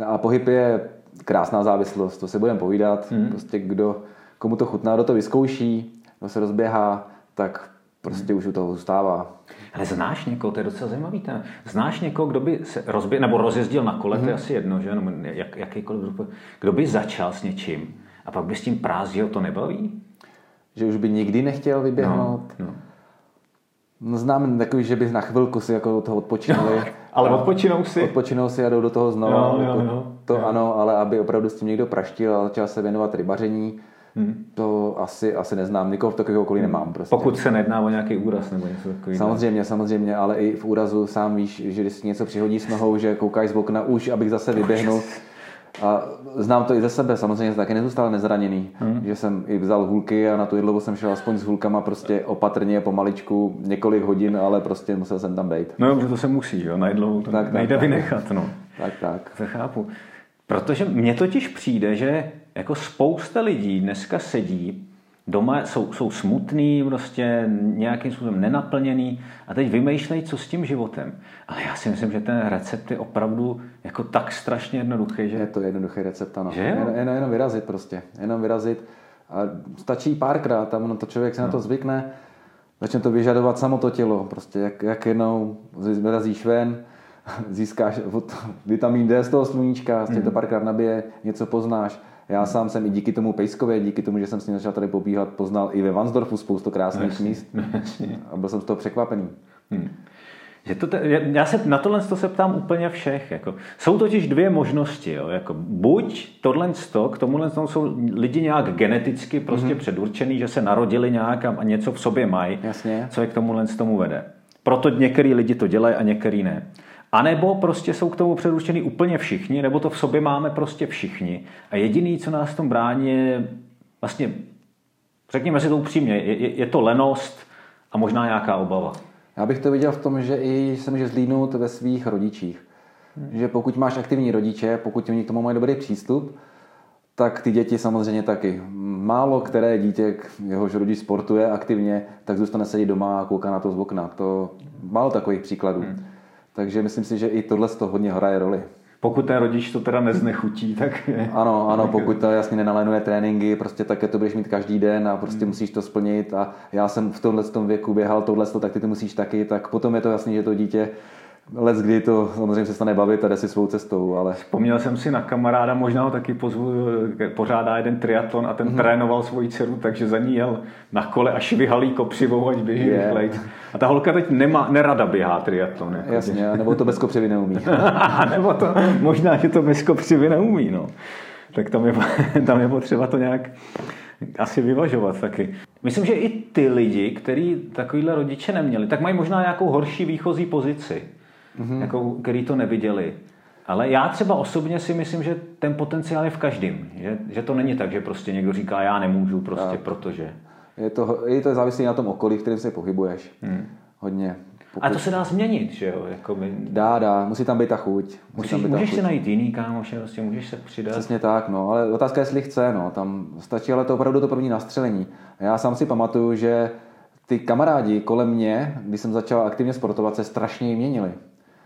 A pohyb je krásná závislost, to si budeme povídat. Mm. Prostě kdo, komu to chutná, kdo to vyzkouší, kdo se rozběhá, tak prostě mm. už u toho zůstává. Ale znáš někoho, to je docela zajímavý ten. Znáš někoho, kdo by se rozběh, nebo rozjezdil na kole, mm. to je mhm. asi jedno, že? No, jak, jakýkoliv, kdo by začal s něčím a pak by s tím prázdil, to nebaví? Že už by nikdy nechtěl vyběhnout? No, no. No, znám takový, že by na chvilku si jako toho odpočinuli. *laughs* ale odpočinou si? Odpočinou si a jdou do toho znovu. Jo, jo, jo. To jo. ano, ale aby opravdu s tím někdo praštil a začal se věnovat rybaření, Hmm. To asi, asi neznám, nikoho v takového okolí nemám. Prostě. Pokud se nejedná o nějaký úraz nebo něco takového. Samozřejmě, samozřejmě, ale i v úrazu sám víš, že když si něco přihodí s nohou, že koukáš z okna už, abych zase vyběhnul. A znám to i ze sebe, samozřejmě jsem taky nezůstal nezraněný, hmm. že jsem i vzal hulky a na tu jedlovu jsem šel aspoň s hulkama prostě opatrně, pomaličku, několik hodin, ale prostě musel jsem tam být. No dobře, to se musí, jo, na jedlovu to tak, nejde tak, vynechat, no. Tak, tak. To chápu. Protože mně totiž přijde, že jako spousta lidí dneska sedí doma jsou, jsou smutný, prostě nějakým způsobem nenaplněný a teď vymýšlejí, co s tím životem. Ale já si myslím, že ten recept je opravdu jako tak strašně jednoduchý, že... Je to jednoduchý recept, ano. Že jo? Jen, jenom vyrazit prostě, jenom vyrazit a stačí párkrát, tam no to člověk se no. na to no. zvykne, začne to vyžadovat samo to tělo, prostě jak, jak jednou vyrazíš ven, *laughs* získáš vitamin D z toho sluníčka, prostě mm. to párkrát nabije, něco poznáš, já sám jsem i díky tomu Pejskově, díky tomu, že jsem s ním začal tady pobíhat, poznal i ve Vansdorfu spoustu krásných no, míst. A byl jsem z toho překvapený. Hmm. Že to, já se na tohle se ptám úplně všech. Jako. Jsou totiž dvě možnosti. Jo, jako buď tohle k tomuhle jsou lidi nějak geneticky prostě mm-hmm. předurčený, že se narodili nějak a něco v sobě mají, Jasně. co je k tomuhle tomu vede. Proto některý lidi to dělají a některý ne. A nebo prostě jsou k tomu předurčení úplně všichni, nebo to v sobě máme prostě všichni. A jediný, co nás v tom brání, je vlastně, řekněme si to upřímně, je, je, je to lenost A možná nějaká obava. Já bych to viděl v tom, že i se může zlídnout ve svých rodičích. Hmm. Že pokud máš aktivní rodiče, pokud oni k tomu mají dobrý přístup, tak ty děti samozřejmě taky. Málo které dítě, jehož rodič sportuje aktivně, tak zůstane sedět doma a kouká na to z okna. To málo takových příkladů. Hmm. Takže myslím si, že i tohle z toho hodně hraje roli. Pokud ten rodič to teda neznechutí, *laughs* tak... Ano, ano, pokud to jasně nenalénuje tréninky, prostě také to budeš mít každý den a prostě hmm. musíš to splnit a já jsem v tomhle tom věku běhal tohle, tak ty to musíš taky, tak potom je to jasný, že to dítě Let, kdy to samozřejmě se stane bavit a jde si svou cestou, ale... Vzpomněl jsem si na kamaráda, možná ho taky pozvu, pořádá jeden triatlon a ten mm-hmm. trénoval svoji dceru, takže za ní jel na kole a švihalý kopřivou, ať běží yeah. A ta holka teď nemá, nerada běhá triatlon. Jako Jasně, když... nebo to bez kopřivy neumí. *laughs* nebo to, možná, že to bez kopřivy neumí, no. Tak tam je, *laughs* tam je potřeba to nějak asi vyvažovat taky. Myslím, že i ty lidi, kteří takovýhle rodiče neměli, tak mají možná nějakou horší výchozí pozici mm-hmm. jako, který to neviděli. Ale já třeba osobně si myslím, že ten potenciál je v každém. Že, že to není tak, že prostě někdo říká, já nemůžu prostě, tak. protože. Je to, je to závislý na tom okolí, v kterém se pohybuješ. Hmm. Hodně. Pokud... A to se dá změnit, že jo? Jakoby... Dá, dá. Musí tam být ta chuť. Musí Musíš, tam být můžeš si najít jiný kámoše, prostě můžeš se přidat. Přesně tak, no. Ale otázka je, jestli chce, no. Tam stačí ale to opravdu to první nastřelení. Já sám si pamatuju, že ty kamarádi kolem mě, když jsem začal aktivně sportovat, se strašně měnili.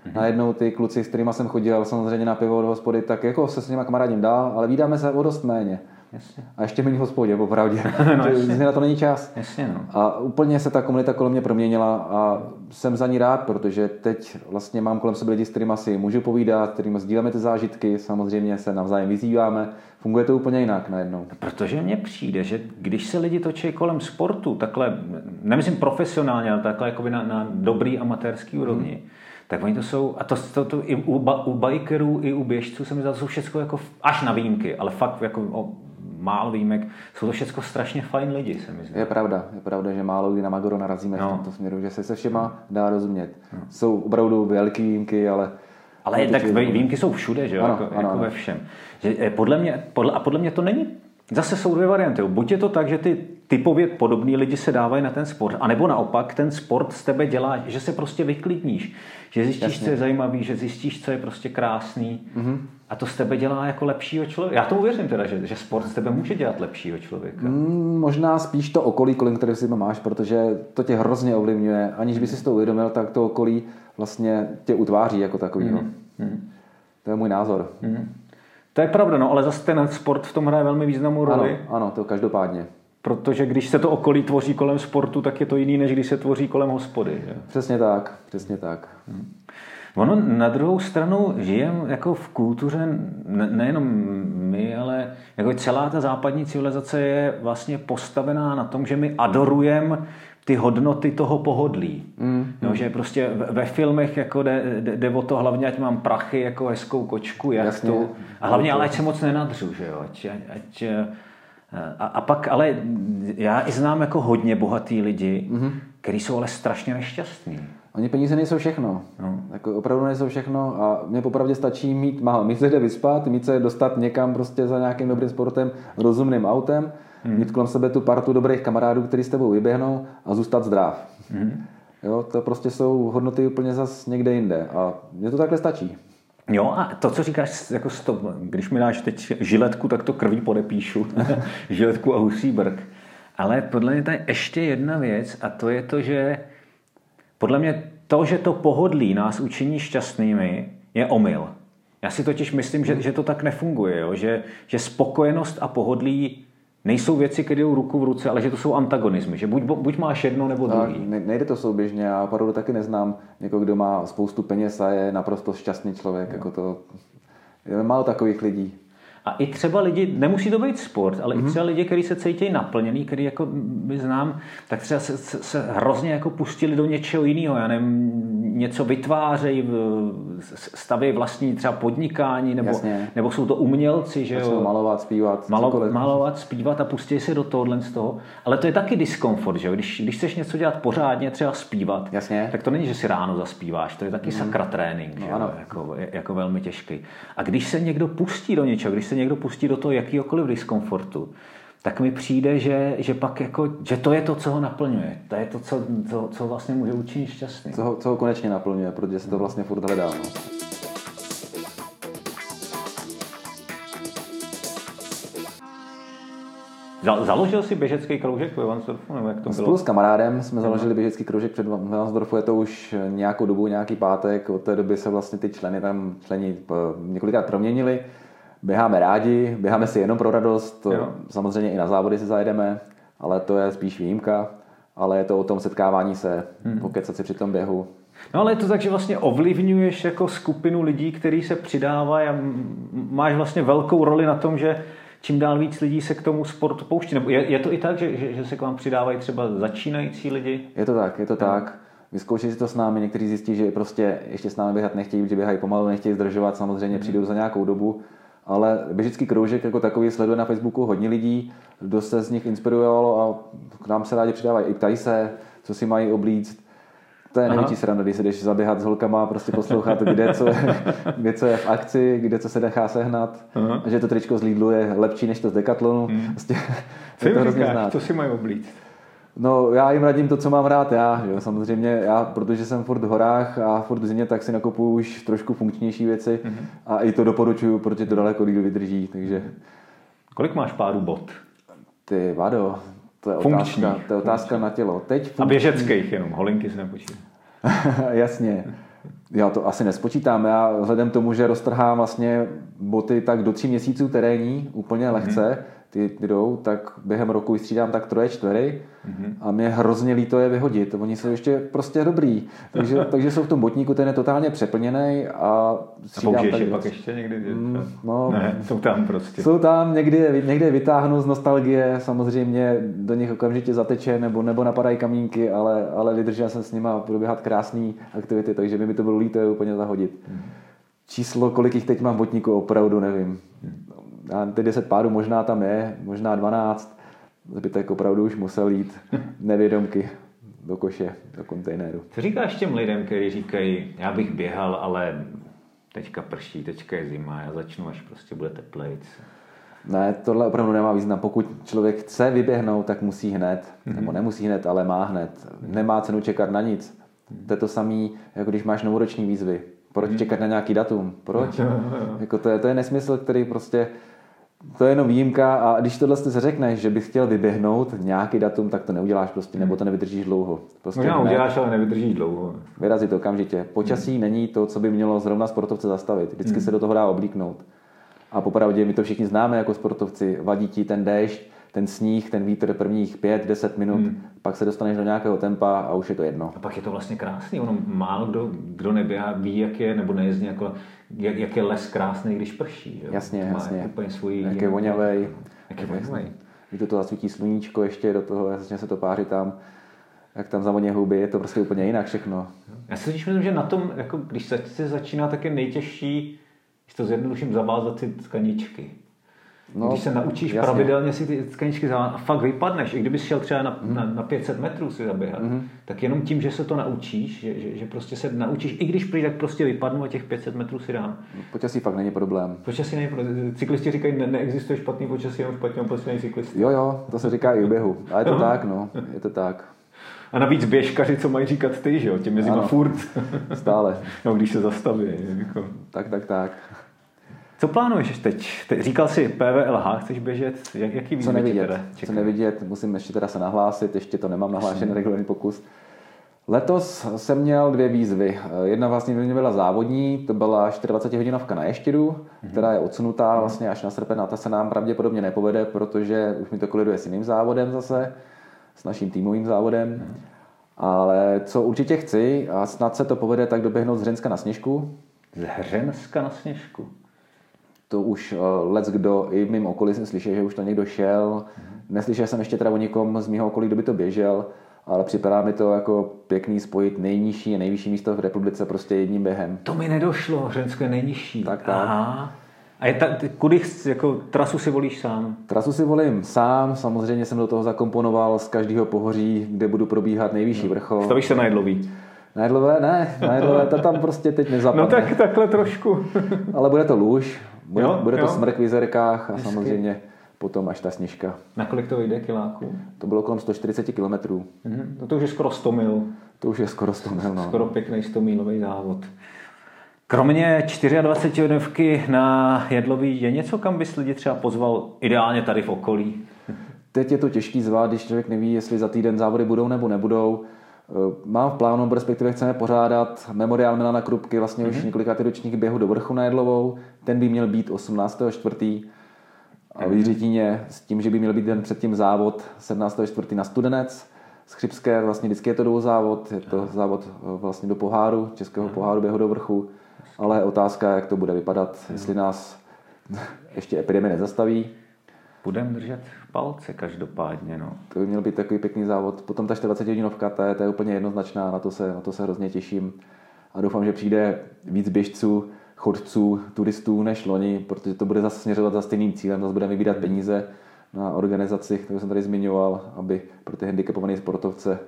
Mm-hmm. Najednou ty kluci, s kterými jsem chodil samozřejmě na pivo do hospody, tak jako se s nimi kamarádím dál, ale vídáme se o dost méně. Jasně. A ještě méně v hospodě, popravdě. *laughs* no, na to není čas. Jasně, no. A úplně se ta komunita kolem mě proměnila a jsem za ní rád, protože teď vlastně mám kolem sebe lidi, s kterými si můžu povídat, s kterými sdílíme ty zážitky, samozřejmě se navzájem vyzýváme. Funguje to úplně jinak najednou. Protože mně přijde, že když se lidi točí kolem sportu, takhle, nemyslím profesionálně, ale takhle jako na, na dobrý amatérský úrovni, hmm tak oni to jsou, a to, to, to i u, u bikerů, i u běžců se mi zdá, to jsou všechno jako, až na výjimky, ale fakt jako o, málo výjimek, jsou to všechno strašně fajn lidi, se mi zdá. Je pravda, je pravda, že málo kdy na Magoro narazíme no. v tomto směru, že se se všema dá rozumět. No. Jsou opravdu velké výjimky, ale ale tak výjimky jsou všude, že jo? Ano, jako, ano, jako ano. ve všem. Že, eh, podle mě, podle, a podle mě to není Zase jsou dvě varianty. Buď je to tak, že ty typově podobní lidi se dávají na ten sport, anebo naopak ten sport z tebe dělá, že se prostě vyklidníš, že zjistíš, Jasně. co je zajímavý, že zjistíš, co je prostě krásný mm-hmm. a to z tebe dělá jako lepšího člověka. Já tomu věřím teda, že, že sport z tebe může dělat lepšího člověka. Mm, možná spíš to okolí, kolem které si máš, protože to tě hrozně ovlivňuje. Aniž by si to uvědomil, tak to okolí vlastně tě utváří jako takovýho. Mm-hmm. To je můj názor. Mm-hmm. To je pravda, no, ale zase ten sport v tom hraje velmi významnou roli. Ano, ano to každopádně. Protože když se to okolí tvoří kolem sportu, tak je to jiný, než když se tvoří kolem hospody. Že? Přesně tak, přesně tak. Hmm. Ono na druhou stranu žijeme jako v kultuře, ne, nejenom my, ale jako celá ta západní civilizace je vlastně postavená na tom, že my adorujeme ty hodnoty toho pohodlí. Mm. Jo, že prostě ve filmech jako jde, jde, jde o to hlavně, ať mám prachy, jako hezkou kočku, jachtu. A hlavně, ale ať se moc nenadřu, že jo. Ať, ať, a, a pak, ale já i znám jako hodně bohatý lidi, mm-hmm. kteří jsou ale strašně nešťastní. Oni peníze nejsou všechno. No. Jako opravdu nejsou všechno a mě popravdě stačí mít málo. Mít se jde vyspat, mít se dostat někam prostě za nějakým dobrým sportem, rozumným autem, hmm. mít kolem sebe tu partu dobrých kamarádů, kteří s tebou vyběhnou a zůstat zdrav. Hmm. Jo, to prostě jsou hodnoty úplně zas někde jinde a mně to takhle stačí. Jo, a to, co říkáš, jako stop, když mi dáš teď žiletku, tak to krví podepíšu. *laughs* žiletku a husí brk. Ale podle mě tady ještě jedna věc a to je to, že podle mě to, že to pohodlí nás učiní šťastnými, je omyl. Já si totiž myslím, že, že to tak nefunguje, jo? Že, že spokojenost a pohodlí nejsou věci, které jdou ruku v ruce, ale že to jsou antagonizmy, že buď, buď máš jedno nebo druhý. Ne, nejde to souběžně, já opravdu taky neznám někoho, kdo má spoustu peněz a je naprosto šťastný člověk. Jako to, je málo takových lidí. A i třeba lidi, nemusí to být sport, ale mm-hmm. i mhm. třeba lidi, kteří se cítí naplněný, který jako my znám, tak třeba se, se, se hrozně jako pustili do něčeho jiného. Já nevím, něco vytvářejí, staví vlastní třeba podnikání, nebo, nebo jsou to umělci, že jo. malovat, zpívat. Malo, malovat, zpívat a pustí se do tohohle z toho. Ale to je taky diskomfort, že jo. Když, když chceš něco dělat pořádně, třeba zpívat, Jasně. tak to není, že si ráno zaspíváš, to je taky mm. sakra trénink, no, že jo? Jako, jako velmi těžký. A když se někdo pustí do něčeho, když se někdo pustí do toho jakýkoliv diskomfortu, tak mi přijde, že, že pak jako, že to je to, co ho naplňuje. To je to, co, co, co vlastně může učinit šťastný. Co ho, co ho konečně naplňuje, protože se to vlastně furt hledá. No. Založil si běžecký kroužek ve Vansdorfu? Nebo jak to bylo? Spolu s kamarádem jsme založili běžecký kroužek před Vansdorfu, je to už nějakou dobu, nějaký pátek, od té doby se vlastně ty členy tam členi eh, několikrát proměnili. Běháme rádi, běháme si jenom pro radost, jo. samozřejmě i na závody si zajedeme, ale to je spíš výjimka, ale je to o tom setkávání se, hmm. pokecat si při tom běhu. No ale je to tak, že vlastně ovlivňuješ jako skupinu lidí, kteří se přidávají a máš vlastně velkou roli na tom, že čím dál víc lidí se k tomu sportu pouští. Nebo je, je to i tak, že, že, že se k vám přidávají třeba začínající lidi? Je to tak, je to no. tak. Vyzkoušeli si to s námi, někteří zjistí, že prostě ještě s námi běhat nechtějí, že běhají pomalu, nechtějí zdržovat, samozřejmě mm. přijdou za nějakou dobu, ale běžický kroužek jako takový sleduje na Facebooku hodně lidí, dost se z nich inspirovalo a k nám se rádi přidávají. I ptají se, co si mají oblíct, to je největší sranda, když se jdeš zaběhat s holkama, prostě poslouchat, kde co, je, *laughs* kde co je v akci, kde co se nechá sehnat. Aha. Že to tričko z Lidlu je lepší než to z Decathlonu. Hmm. Prostě, co to hrozně znát. Co si mají oblíct? No, já jim radím to, co mám rád já. Jo. Samozřejmě, já, protože jsem furt v horách a furt v zimě, tak si nakopuju už trošku funkčnější věci mm-hmm. a i to doporučuju, protože to daleko díl vydrží. Takže... Kolik máš pádů bot? Ty, vado, to je funkční, otázka, to je otázka funkční. na tělo. Teď funkční... A běžeckých jenom, holinky se nepočítá. *laughs* Jasně. Já to asi nespočítám. Já vzhledem tomu, že roztrhám vlastně boty tak do tří měsíců terénní, úplně lehce, mm-hmm ty jdou, tak během roku vystřídám tak troje, čtvery mm-hmm. a mě hrozně líto je vyhodit. Oni jsou ještě prostě dobrý. Takže, *laughs* takže jsou v tom botníku, ten je totálně přeplněný a střídám a tak je pak ještě někdy? Mm, no, ne, jsou tam prostě. Jsou tam, někdy, někdy vytáhnu z nostalgie, samozřejmě do nich okamžitě zateče nebo, nebo napadají kamínky, ale, ale vydržel jsem s nima proběhat krásné aktivity, takže by mi to bylo líto je úplně zahodit. Mm. Číslo, kolik jich teď mám v botníku, opravdu nevím. Mm ty 10 pádů možná tam je, možná 12, zbytek opravdu už musel jít nevědomky do koše, do kontejneru. Co říkáš těm lidem, kteří říkají, já bych běhal, ale teďka prší, teďka je zima, já začnu, až prostě bude teplejc. Ne, tohle opravdu nemá význam. Pokud člověk chce vyběhnout, tak musí hned. Mm-hmm. Nebo nemusí hned, ale má hned. Nemá cenu čekat na nic. To je to samé, jako když máš novoroční výzvy. Proč mm-hmm. čekat na nějaký datum? Proč? *laughs* jako to, je, to je nesmysl, který prostě to je jenom výjimka a když tohle se řekneš, že bys chtěl vyběhnout nějaký datum, tak to neuděláš prostě, nebo to nevydržíš dlouho. Prostě Možná ne, uděláš, ale nevydržíš dlouho. Vyrazí to okamžitě. Počasí hmm. není to, co by mělo zrovna sportovce zastavit. Vždycky hmm. se do toho dá oblíknout. A popravdě my to všichni známe jako sportovci. Vadí ti ten déšť, ten sníh, ten vítr prvních 5-10 minut, hmm. pak se dostaneš do nějakého tempa a už je to jedno. A pak je to vlastně krásný. Ono málo kdo, kdo neběhá, ví, jak je, nebo nejezdí jako jak, jak je les krásný, když prší. Že? Jasně, to jasně. Úplně svůj, jak je voňavej. Jak je voňavej. Když to, zasvítí sluníčko ještě do toho, jasně se to páří tam, jak tam zavoně houby, je to prostě úplně jinak všechno. Já si myslím, že na tom, jako, když se začíná, tak je nejtěžší, když to zjednoduším, zavázat ty tkaničky. No, Když se naučíš jasně. pravidelně si ty skaničky zavádět a fakt vypadneš, i kdybys šel třeba na, mm. na, na 500 metrů si zaběhat, mm. tak jenom tím, že se to naučíš, že, že, že prostě se naučíš, i když přijde, tak prostě vypadnu a těch 500 metrů si dám. Počasí fakt není problém. Počasí není problém. Cyklisti říkají, ne, neexistuje špatný počasí, jenom špatně opatřený cyklist. Jo, jo, to se říká i u běhu. A je to tak, no, je to tak. A navíc běžkaři, co mají říkat ty, že jo, těm mezi furt. Stále. *laughs* no, když se zastaví. Jako. Tak, tak, tak. Co plánuješ teď? teď? Říkal jsi PVLH, chceš běžet? Jak, jaký výzvy Co nevidět, teda co nevidět, musím ještě teda se nahlásit, ještě to nemám nahlášený regulární pokus. Letos jsem měl dvě výzvy. Jedna vlastně byla závodní, to byla 24 hodinovka na Ještědu, mm-hmm. která je odsunutá mhm. vlastně až na srpen a ta se nám pravděpodobně nepovede, protože už mi to koliduje s jiným závodem zase, s naším týmovým závodem. Mm-hmm. Ale co určitě chci, a snad se to povede, tak doběhnout z Hřenska na Sněžku. Z Hřenska na Sněžku? To už uh, let kdo i v mém okolí jsem slyšel, že už to někdo šel. Mm-hmm. Neslyšel jsem ještě teda o někom z mého okolí, kdo by to běžel, ale připadá mi to jako pěkný spojit nejnižší a nejvyšší místo v republice prostě jedním během. To mi nedošlo, je nejnižší. Tak, tak. Aha. A je ta, kudy, jako trasu si volíš sám? Trasu si volím sám, samozřejmě jsem do toho zakomponoval z každého pohoří, kde budu probíhat nejvyšší no. vrchol. Stavíš se na jedlový? Na jedlové ne, na jedlové to tam prostě teď nezapadne. No tak takhle trošku. Ale bude to lůž, bude, jo, bude to jo. smrk v jizerkách a Vždycky. samozřejmě potom až ta sněžka. Na kolik to vyjde kiláků? To bylo kolem 140 km. Mhm. No to už je skoro 100 mil. To už je skoro 100 mil, no. Skoro pěkný 100 milový závod. Kromě 24 hodinky na Jedlový je něco, kam bys lidi třeba pozval ideálně tady v okolí? Teď je to těžký zvát, když člověk neví, jestli za týden závody budou nebo nebudou. Eh, mám v plánu, respektive chceme pořádat memoriál Milana Krupky, vlastně mm-hmm. už několika ročních běhu do vrchu na Jedlovou. Ten by měl být 18.4. A v Jiřitíně s tím, že by měl být den předtím závod 17.4. na Studenec z Chřipské, vlastně vždycky je to dvou závod, je to závod eh, vlastně do poháru, českého poháru běhu do vrchu, ale otázka, jak to bude vypadat, jestli nás *laughs* ještě epidemie nezastaví, Budeme držet palce každopádně. No. To by měl být takový pěkný závod. Potom ta 40 hodinovka, to je, to je úplně jednoznačná, na to, se, na to se hrozně těším. A doufám, že přijde víc běžců, chodců, turistů než loni, protože to bude zase směřovat za stejným cílem, zase budeme vybírat peníze na organizaci, kterou jsem tady zmiňoval, aby pro ty handicapované sportovce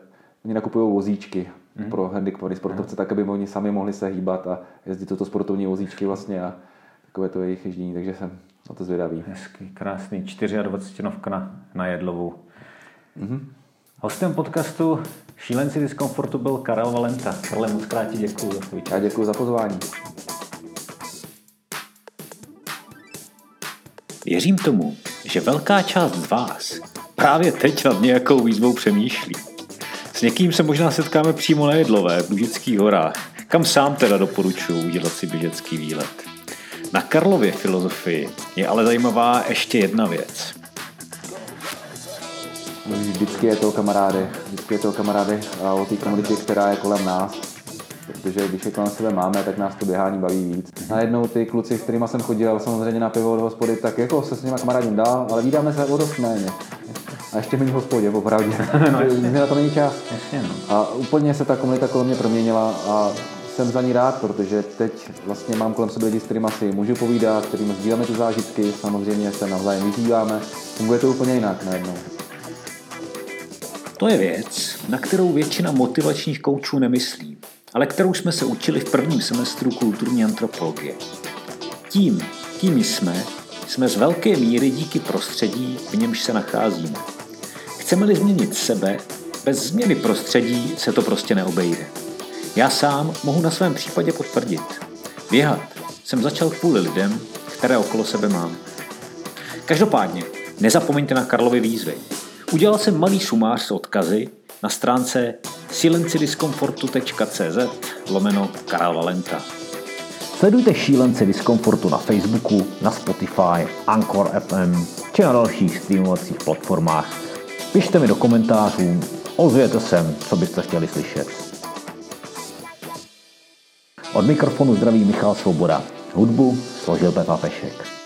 Oni nakupují vozíčky mm. pro handicapované sportovce, mm. tak aby oni sami mohli se hýbat a jezdit toto sportovní vozíčky vlastně a takové to jejich ježdění, takže jsem na to zvědavý. Hezký, krásný, 24 novka na, na Jedlovu. Mm-hmm. Hostem podcastu Šílenci diskomfortu byl Karel Valenta. Karle, moc krát děkuji za tvůj Já děkuji za pozvání. Věřím tomu, že velká část z vás právě teď nad nějakou výzvou přemýšlí. S někým se možná setkáme přímo na Jedlové v Lužických horách, kam sám teda doporučuji udělat si běžecký výlet. Na Karlově filozofii je ale zajímavá ještě jedna věc. Vždycky je to o kamarádech, vždycky je to o kamarádech a o té komunitě, která je kolem nás. Protože když je kolem sebe máme, tak nás to běhání baví víc. Najednou ty kluci, s kterými jsem chodil samozřejmě na pivo do hospody, tak jako se s nimi kamarádím dál, ale vídáme se o dost méně. A ještě méně v hospodě, opravdu. *laughs* no, na to není čas. Jasně, no. A úplně se ta komunita kolem mě proměnila a jsem za ní rád, protože teď vlastně mám kolem sebe lidi, s kterými si můžu povídat, kterými sdíláme ty zážitky, samozřejmě se navzájem vyzýváme. Funguje to úplně jinak najednou. To je věc, na kterou většina motivačních koučů nemyslí, ale kterou jsme se učili v prvním semestru kulturní antropologie. Tím, kým jsme, jsme z velké míry díky prostředí, v němž se nacházíme. Chceme-li změnit sebe, bez změny prostředí se to prostě neobejde. Já sám mohu na svém případě potvrdit. Běhat jsem začal kvůli lidem, které okolo sebe mám. Každopádně, nezapomeňte na Karlovy výzvy. Udělal jsem malý sumář s odkazy na stránce silencidiskomfortu.cz lomeno Karel Valenta. Sledujte šílence diskomfortu na Facebooku, na Spotify, Anchor FM či na dalších streamovacích platformách. Pište mi do komentářů, ozvěte sem, co byste chtěli slyšet. Od mikrofonu zdraví Michal Svoboda. Hudbu složil Pepa Pešek.